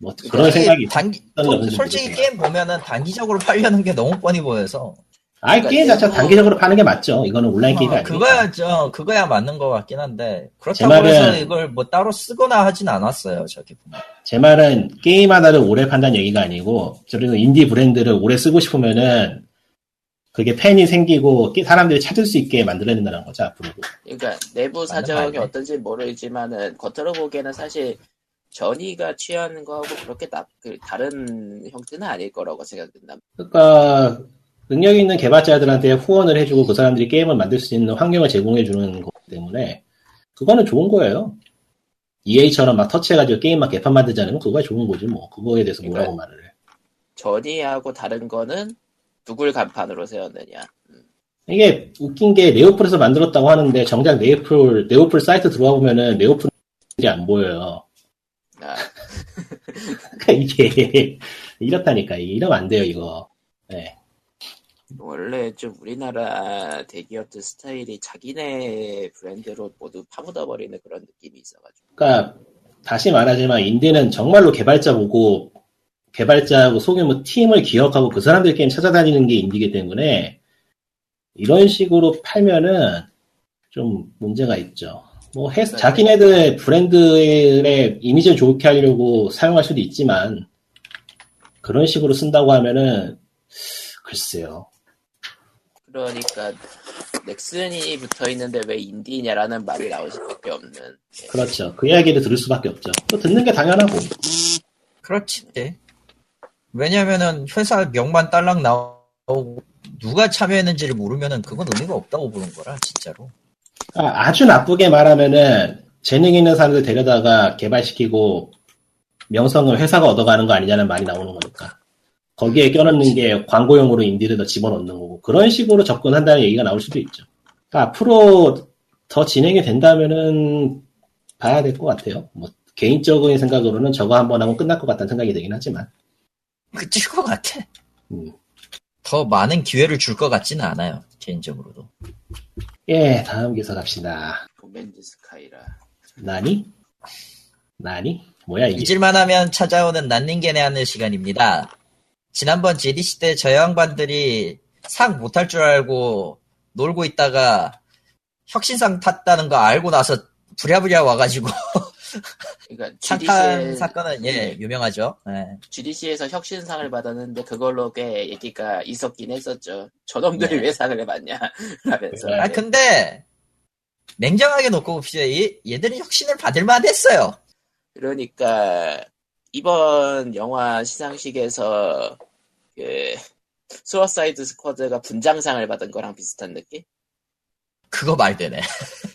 Speaker 3: 뭐 그런
Speaker 2: 이게
Speaker 3: 생각이
Speaker 2: 단기,
Speaker 3: 본지
Speaker 2: 솔직히. 게임 보면은 단기적으로 팔려는 게 너무 뻔히 보여서.
Speaker 3: 아이
Speaker 1: 그러니까
Speaker 3: 게임 자체가
Speaker 1: 일부-
Speaker 3: 단기적으로 파는 게 맞죠. 이거는 온라인 게임이
Speaker 2: 어,
Speaker 3: 아니니까.
Speaker 2: 그거야, 저, 그거야 맞는 것 같긴 한데.
Speaker 3: 제
Speaker 2: 그렇다고
Speaker 3: 말은-
Speaker 2: 해서 이걸 뭐 따로 쓰거나 하진 않았어요, 저기 보면.
Speaker 3: 제 말은 게임 하나를 오래 판다는 얘기가 아니고 저런 인디 브랜드를 오래 쓰고 싶으면은 그게 팬이 생기고 게- 사람들이 찾을 수 있게 만들어야 된다는 거죠 앞으로.
Speaker 1: 그러니까 내부 사정이. 어떤지 모르지만은 겉으로 보기에는 사실 전이가 취하는 거하고 그렇게 나, 그 다른 형태는 아닐 거라고 생각된다.
Speaker 3: 그러니까 능력 있는 개발자들한테 후원을 해주고 그 사람들이 게임을 만들 수 있는 환경을 제공해 주는 거기 때문에 그거는 좋은 거예요. EA처럼 막 터치해가지고 게임만 개판 만들지 않으면 그거가 좋은 거지 뭐 그거에 대해서 뭐라고
Speaker 1: 그러니까
Speaker 3: 말을 해.
Speaker 1: 전이하고 다른 거는 누굴 간판으로 세웠느냐. 음.
Speaker 3: 이게 웃긴 게 네오플에서 만들었다고 하는데 정작 네오플 네오플 사이트 들어와 보면은 네오플이 안 보여요.
Speaker 1: 아,
Speaker 3: 그러니까 이게 이렇다니까 이게 이러면 안 돼요 이거. 네.
Speaker 1: 원래 좀 우리나라 대기업들 스타일이 자기네 브랜드로 모두 파묻어버리는 그런 느낌이 있어가지고.
Speaker 3: 그러니까 다시 말하지만 인디는 정말로 개발자 보고 개발자하고 소규모 팀을 기억하고 그 사람들 게임 찾아다니는 게 인디기 때문에 이런 식으로 팔면은 좀 문제가 있죠. 뭐 해- 자기네들 브랜드의 이미지를 좋게 하려고 사용할 수도 있지만 그런 식으로 쓴다고 하면은 글쎄요.
Speaker 1: 그러니까 넥슨이 붙어 있는데 왜 인디냐라는 말이 나올 수밖에 없는. 예.
Speaker 3: 그렇죠. 그 이야기를 들을 수밖에 없죠. 또 듣는 게 당연하고.
Speaker 2: 그렇지. 왜냐면은 회사 명만 딸랑 나오고 누가 참여했는지를 모르면은 그건 의미가 없다고 보는 거라, 진짜로.
Speaker 3: 아, 아주 나쁘게 말하면은 재능 있는 사람들 데려다가 개발시키고 명성을 회사가 얻어가는 거 아니냐는 말이 나오는 거니까. 거기에 껴넣는 게 광고용으로 인디를 더 집어넣는 거고 그런 식으로 접근한다는 얘기가 나올 수도 있죠. 그러니까 앞으로 더 진행이 된다면은 봐야 될 것 같아요. 뭐 개인적인 생각으로는 저거 한번 하면 끝날 것 같다는 생각이 들긴 하지만
Speaker 2: 그칠 것 같아.
Speaker 3: 음.
Speaker 2: 더 많은 기회를 줄 것 같지는 않아요, 개인적으로도.
Speaker 3: 예 다음 기사 갑시다.
Speaker 1: 도맨즈 스카이라.
Speaker 3: 나니? 나니? 뭐야 이게?
Speaker 2: 잊을만 하면 찾아오는 난닝겐의 하늘 시간입니다. 지난번 GDC 때 저 양반들이 상 못할 줄 알고 놀고 있다가 혁신상 탔다는 거 알고 나서 부랴부랴 와가지고
Speaker 1: 그러니까 GDC,
Speaker 2: 사건은 예 유명하죠. 예.
Speaker 1: GDC에서 혁신상을 받았는데 그걸로 꽤 얘기가 있었긴 했었죠. 저놈들이
Speaker 2: 네.
Speaker 1: 왜 상을 받냐 라면서.
Speaker 3: 네.
Speaker 2: 아 근데 냉정하게 놓고 봅시다. 이- 얘들이 혁신을 받을 만했어요.
Speaker 1: 그러니까 이번 영화 시상식에서 그 수어사이드 스쿼드가 분장상을 받은 거랑 비슷한 느낌?
Speaker 2: 그거 말되네.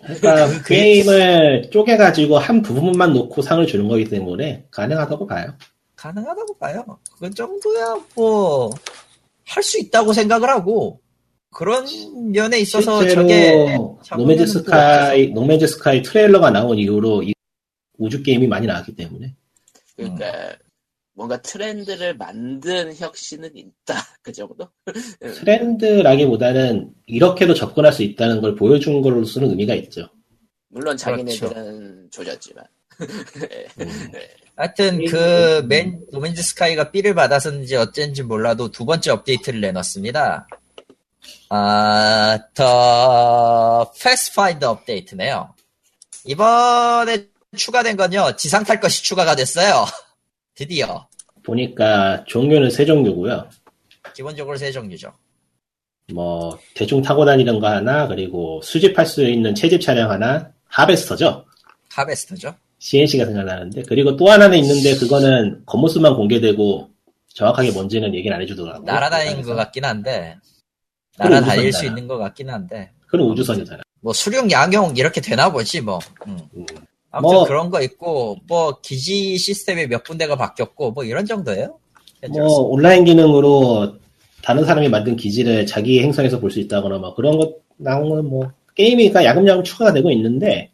Speaker 3: 그러니까 게임을 쪼개가지고 한 부분만 놓고 상을 주는 거기 때문에 가능하다고 봐요.
Speaker 2: 가능하다고 봐요. 그 정도야 뭐 할 수 있다고 생각을 하고 그런 면에 있어서
Speaker 3: 실제로
Speaker 2: 저게 작년에는
Speaker 3: 스카이 노맨즈 스카이 트레일러가 나온 이후로 이 우주 게임이 많이 나왔기 때문에
Speaker 1: 그러니까
Speaker 2: 음.
Speaker 1: 뭔가 트렌드를 만든 혁신은 있다 그 정도?
Speaker 3: 트렌드라기보다는 이렇게도 접근할 수 있다는 걸 보여준 걸로서는 의미가 있죠.
Speaker 1: 물론
Speaker 2: 그렇죠.
Speaker 1: 자기네들은 조졌지만
Speaker 3: 음.
Speaker 2: 하여튼 그맨 노맨즈 스카이가 B를 받아서인지 어쩐지 몰라도 두 번째 업데이트를 내놨습니다. 아, the Pathfinder 업데이트네요. 이번에 추가된 건요. 지상 탈 것이 추가가 됐어요. 드디어
Speaker 3: 보니까 종류는 세 종류고요.
Speaker 2: 기본적으로 세 종류죠.
Speaker 3: 뭐 대충 타고 다니는 거 하나 그리고 수집할 수 있는 채집 차량 하나 harvester죠.
Speaker 2: 하베스터죠.
Speaker 3: CNC가 생각나는데 그리고 또 하나는 있는데 그거는 겉모습만 공개되고 정확하게 뭔지는 얘기를 안 해주더라고요.
Speaker 2: 날아다니는 것 같긴 한데 날아다닐 수
Speaker 3: 우주선이잖아.
Speaker 2: 있는 것 같긴 한데
Speaker 3: 그런 우주선이잖아.
Speaker 2: 뭐 수륙 양용 이렇게 되나 보지 뭐. 음.
Speaker 3: 음.
Speaker 2: 아무튼
Speaker 3: 뭐-
Speaker 2: 그런 거 있고 뭐 기지 시스템이 몇 군데가 바뀌었고 뭐 이런 정도예요.
Speaker 3: 뭐 온라인 기능으로 다른 사람이 만든 기지를 자기 행성에서 볼 수 있다거나 뭐 그런 것 나온 거는 뭐 게임이가 야금야금 추가가 되고 있는데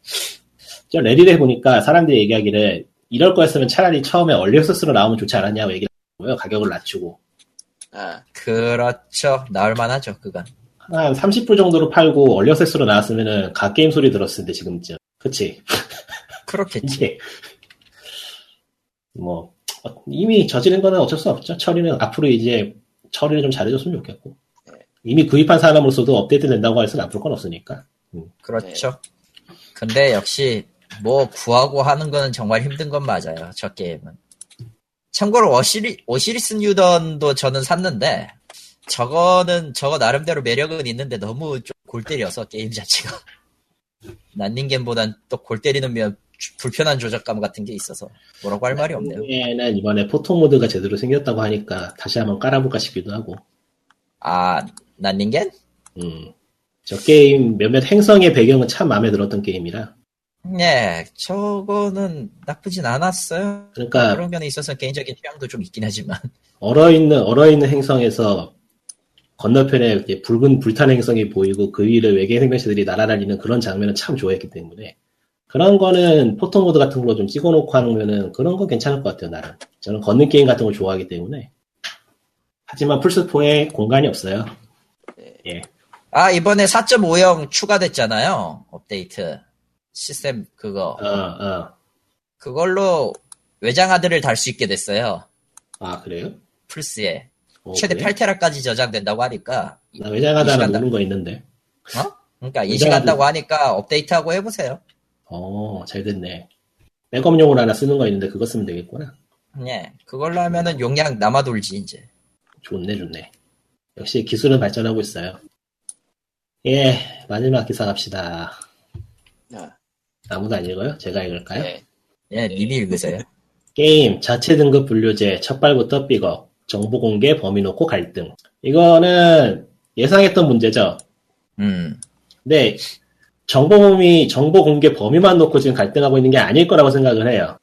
Speaker 3: 저 레딧을 해보니까 사람들이 얘기하기를 이럴 거였으면 차라리 처음에 early access로 나오면 좋지 않았냐고 얘기를 하고요 가격을 낮추고
Speaker 1: 아,
Speaker 2: 그렇죠. 나올 만하죠 그건.
Speaker 3: 한 30불 정도로 팔고 early access로 나왔으면은 god 게임 소리 들었을 텐데 지금쯤 그치
Speaker 2: 그렇겠지.
Speaker 3: 뭐 어, 이미 저지른 거는 어쩔 수 없죠. 처리는 앞으로 이제 처리를 좀 잘해줬으면 좋겠고 이미 구입한 사람으로서도 업데이트 된다고 해서 나쁠 건 없으니까.
Speaker 2: 그렇죠. 근데 역시 뭐 구하고 하는 거는 정말 힘든 건 맞아요. 저 게임은. 참고로 어시리, 오시리스 뉴던도 저는 샀는데 저거는 저거 나름대로 매력은 있는데 너무 좀 골 때려서 게임 자체가 난닝겐보단 또 골 때리는 면 주- 불편한 조작감 같은 게 있어서 뭐라고 할 말이 없네요.
Speaker 3: 에는 이번에 포토 모드가 제대로 생겼다고 하니까 다시 한번 깔아볼까 싶기도 하고.
Speaker 2: 아 난닝겐?
Speaker 3: 음. 저 게임 몇몇 행성의 배경은 참 마음에 들었던 게임이라.
Speaker 2: 네, 저거는 나쁘진 않았어요.
Speaker 3: 그러니까
Speaker 2: 그런 면에 있어서 개인적인 취향도 좀 있긴 하지만
Speaker 3: 얼어 있는 얼어 있는 행성에서 건너편에 이렇게 붉은 불탄 행성이 보이고 그 위를 외계 생명체들이 날아다니는 그런 장면은 참 좋아했기 때문에 그런 거는 포토 모드 같은 거 좀 찍어놓고 하면은 그런 거 괜찮을 것 같아요 나는 저는 걷는 게임 같은 걸 좋아하기 때문에 하지만 플스4에 공간이 없어요 예
Speaker 2: 아, 이번에 4.50 추가됐잖아요. 업데이트. 시스템 그거.
Speaker 3: 어, 어.
Speaker 2: 그걸로 외장하드를 달 수 있게 됐어요.
Speaker 3: 아 그래요?
Speaker 2: 플스에.
Speaker 3: 어,
Speaker 2: 최대
Speaker 3: 그래?
Speaker 2: 8테라까지 저장된다고 하니까.
Speaker 3: 나 외장하다 하나 모르는 거 있는데
Speaker 2: 어? 그러니까
Speaker 3: 외장하드.
Speaker 2: 인식한다고 하니까 업데이트하고 해보세요.
Speaker 3: 어 잘 됐네 백업용으로 하나 쓰는 거 있는데 그거 쓰면 되겠구나
Speaker 2: 예. 그걸로 하면은 용량 남아 돌지, 이제.
Speaker 3: 좋네, 좋네. 역시 기술은 발전하고 있어요. 예, 마지막 기사 갑시다.
Speaker 1: 아,
Speaker 3: 아무도 안 읽어요? 제가 읽을까요?
Speaker 1: 네.
Speaker 2: 예, 님이 읽으세요.
Speaker 3: 게임 자체 등급 분류제 첫 발부터 삐걱 정보 공개 범위 놓고 갈등. 이거는 예상했던 문제죠.
Speaker 2: 음.
Speaker 3: 근데 정보 범위, 정보 공개 범위만 놓고 지금 갈등하고 있는 게 아닐 거라고 생각을 해요.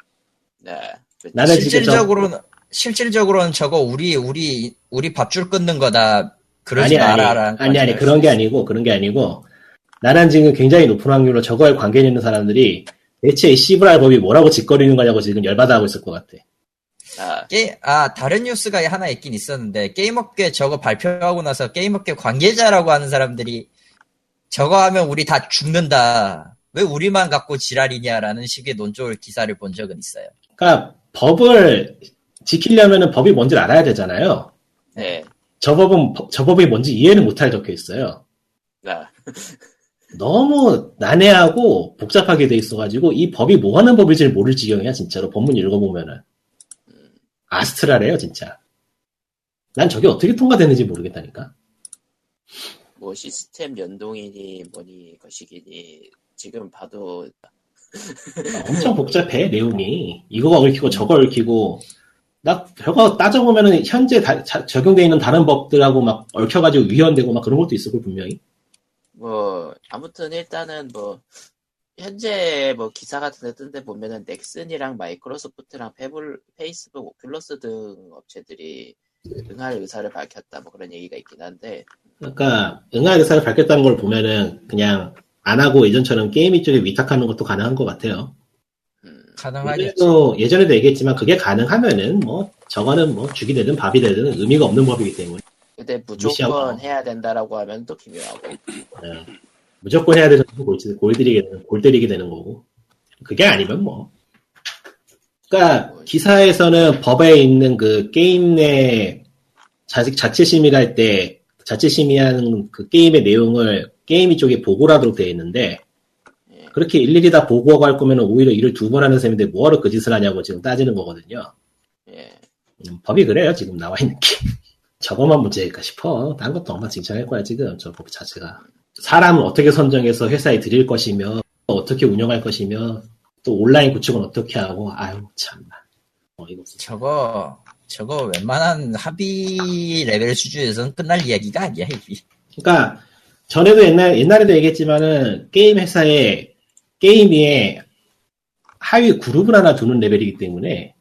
Speaker 1: 네. 그렇죠.
Speaker 3: 나는 지금 저-
Speaker 2: 실질적으로는, 실질적으로는 저거 우리, 우리, 우리 밥줄 끊는 거다.
Speaker 3: 아니,
Speaker 2: 그러지
Speaker 3: 아니,
Speaker 2: 마라라는
Speaker 3: 아니, 아니,
Speaker 2: 거지.
Speaker 3: 그런 게 아니고, 그런 게 아니고, 나는 지금 굉장히 높은 확률로 저거에 관계 있는 사람들이 대체 이 씨브랄 법이 뭐라고 짓거리는 거냐고 지금 열받아 하고 있을 것 같아.
Speaker 1: 아,
Speaker 2: 게, 아, 다른 뉴스가 하나 있긴 있었는데, 게임업계 저거 발표하고 나서 게임업계 관계자라고 하는 사람들이 저거 하면 우리 다 죽는다. 왜 우리만 갖고 지랄이냐라는 식의 논조를 기사를 본 적은 있어요.
Speaker 3: 그러니까 법을 지키려면은 법이 뭔지를 알아야 되잖아요.
Speaker 1: 네.
Speaker 3: 저 법은 법- 저 법이 뭔지 이해를 못할 적혀 있어요.
Speaker 1: 아,
Speaker 3: 너무 난해하고 복잡하게 돼 있어가지고 이 법이 뭐 하는 법인지 모를 지경이야 진짜로 법문 읽어보면은 아스트라래요 진짜. 난 저게 어떻게 통과되는지 모르겠다니까.
Speaker 1: 뭐 시스템 연동이니 뭐니 것이기니 지금 봐도
Speaker 3: 엄청 복잡해 내용이. 이거가 얽히고 저거 얽히고. 나 저거 따져보면은 현재 다- 자- 적용돼 있는 다른 법들하고 막 얽혀가지고 위헌되고 막 그런 것도 있을 걸 분명히.
Speaker 1: 뭐 아무튼 일단은 뭐 현재 뭐 기사 같은 데 뜬 데 보면은 넥슨이랑 마이크로소프트랑 페블, 페이스북, 오큘러스 등 업체들이 응할 의사를 밝혔다 뭐 그런 얘기가 있긴 한데
Speaker 3: 그러니까 응할 의사를 밝혔다는 걸 보면은 그냥 안 하고 예전처럼 게임 쪽에 위탁하는 것도 가능한 것 같아요.
Speaker 1: 음,
Speaker 2: 가능하겠죠.
Speaker 3: 예전에도, 예전에도 얘기했지만 그게 가능하면은 뭐 저거는 뭐 죽이 되든 밥이 되든 의미가 없는 법이기 때문에
Speaker 1: 근데
Speaker 3: 무시하고.
Speaker 1: 무조건 해야 된다라고 하면 또 기묘하고
Speaker 3: 예. 무조건 해야 되는 거 골, 골 때리게 되는 골 때리게 되는 거고 그게 아니면 뭐 그러니까 기사에서는 법에 있는 그 게임 내 자식 자체 심의할 때 자체 심의하는 그 게임의 내용을 게임이 쪽에 보고를 하도록 되어 있는데
Speaker 1: 예.
Speaker 3: 그렇게 일일이 다 보고하고 할 거면 오히려 일을 두 번 하는 셈인데 뭐하러 그 짓을 하냐고 지금 따지는 거거든요.
Speaker 1: 예.
Speaker 3: 음, 법이 그래요 지금 나와 있는 게 저것만 문제일까 싶어 딴 것도 엉망진창할 거야 지금 저 법 자체가 사람을 어떻게 선정해서 회사에 들일 것이며 어떻게 운영할 것이며 또 온라인 구축은 어떻게 하고 아유 참나 어이가 없어
Speaker 2: 저거 저거 웬만한 합의 레벨 수준에서는 끝날 이야기가 아니야 이게.
Speaker 3: 그러니까 전에도 옛날 옛날에도 얘기했지만은 게임 회사에 게임 위에 하위 그룹을 하나 두는 레벨이기 때문에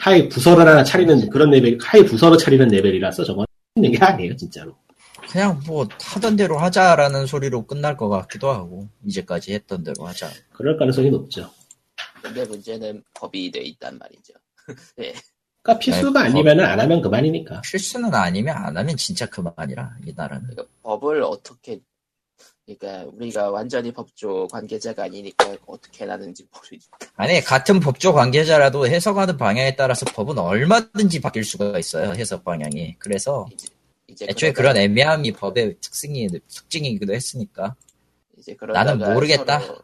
Speaker 3: 하위 부서를 하나 차리는 그런 레벨 하위 부서를 차리는 레벨이라서 저건 있는 게 아니에요 진짜로
Speaker 2: 그냥 뭐 하던 대로 하자라는 소리로 끝날 것 같기도 하고 이제까지 했던 대로 하자.
Speaker 3: 그럴 가능성이 높죠.
Speaker 1: 근데 문제는 법이 돼 있단 말이죠. 예.
Speaker 3: 그러니까 필수가
Speaker 2: 아이,
Speaker 3: 아니면은 안 하면 그만이니까.
Speaker 2: 필수는 아니면 안 하면 진짜 그만이라 이 나라는.
Speaker 1: 그러니까 법을 어떻게 그러니까 우리가 완전히 법조 관계자가 아니니까 어떻게 나는지 모르니까
Speaker 2: 아니 같은 법조 관계자라도 해석하는 방향에 따라서 법은 얼마든지 바뀔 수가 있어요 해석 방향이. 그래서
Speaker 1: 이제
Speaker 2: 애초에
Speaker 1: 그러다가-
Speaker 2: 그런 애매함이 법의 특징이 특징이기도 했으니까.
Speaker 1: 이제
Speaker 2: 나는 모르겠다.
Speaker 1: 서로,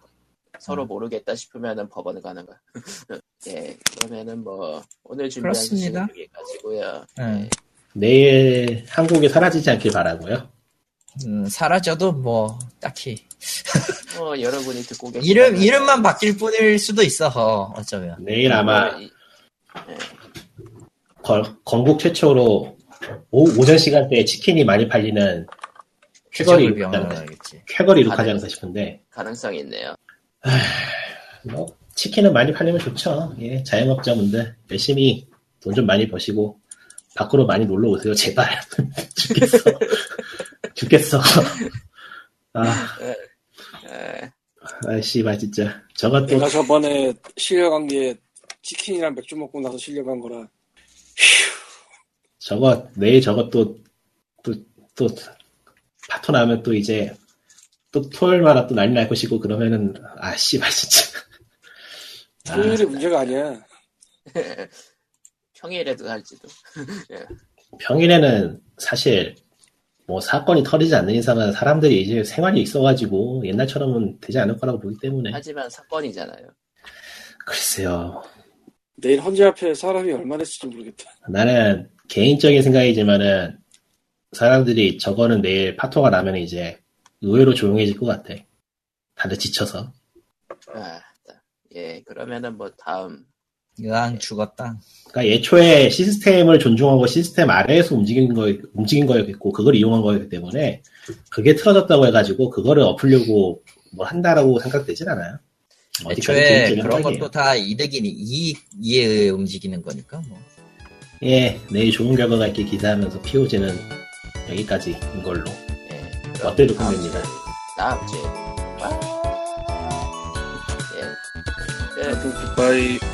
Speaker 1: 서로
Speaker 2: 음.
Speaker 1: 모르겠다 싶으면은 법원을 가는 거야. 예, 그러면은 뭐 오늘 준비한
Speaker 2: 그렇습니다.
Speaker 1: 소식은 여기까지고요.
Speaker 2: 음.
Speaker 1: 예,
Speaker 3: 내일 한국이 사라지지 않길 바라고요.
Speaker 2: 음, 사라져도 뭐 딱히
Speaker 1: 뭐 여러분이 듣고 계신
Speaker 2: 이름 이름만 바뀔 뿐일 수도 있어 어, 어쩌면.
Speaker 3: 내일 아마
Speaker 1: 이-
Speaker 3: 거- 건국 최초로 오, 오전 시간대에 치킨이 많이 팔리는 쾌거리. 쾌거리 이룩하지 않을까 싶은데
Speaker 1: 가능성이 있네요.
Speaker 3: 뭐 치킨은 많이 팔리면 좋죠. 예, 자영업자분들 열심히 돈 좀 많이 버시고 밖으로 많이 놀러 오세요. 제발 죽겠어. 죽겠어. 아,
Speaker 1: 예,
Speaker 3: 아, 씨발 진짜 저것도
Speaker 4: 내가 저번에 실려간 게 치킨이랑 맥주 먹고 나서 실려간 거라.
Speaker 3: 저거 내일 저것도 또또 파토 나면 또 이제 또 토요일마다 또 난리 날 것이고 그러면은 아 씨발 진짜 아,
Speaker 4: 토요일이 문제가 아니야.
Speaker 1: 평일에도 할지도.
Speaker 3: 평일에는 사실 뭐 사건이 터지지 않는 이상은 사람들이 이제 생활이 있어가지고 옛날처럼은 되지 않을 거라고 보기 때문에
Speaker 1: 하지만 사건이잖아요.
Speaker 3: 글쎄요
Speaker 4: 내일 헌재 앞에 사람이 얼마나 있을지 모르겠다.
Speaker 3: 나는 개인적인 생각이지만은 사람들이 저거는 내일 파토가 나면 이제 의외로 조용해질 것 같아 다들 지쳐서
Speaker 1: 아, 예, 그러면은 뭐 다음
Speaker 2: 으앙 죽었다.
Speaker 3: 그러니까 애초에 시스템을 존중하고 시스템 아래에서 움직인 거 움직인 거였고 그걸 이용한 거였기 때문에 그게 틀어졌다고 해가지고 그거를 엎으려고 뭐 한다라고 생각되진 않아요.
Speaker 2: 애초에 그런
Speaker 3: 생각이에요.
Speaker 2: 것도 다 이득이니 이익에 의해 움직이는 거니까 뭐.
Speaker 3: 예, 내일 좋은 결과가 있길 기대하면서 POG는 여기까지인 걸로.
Speaker 1: 예, 다음
Speaker 3: 끝냅니다.
Speaker 1: 다음 주에 와. 예, 끝.
Speaker 4: 굿바이.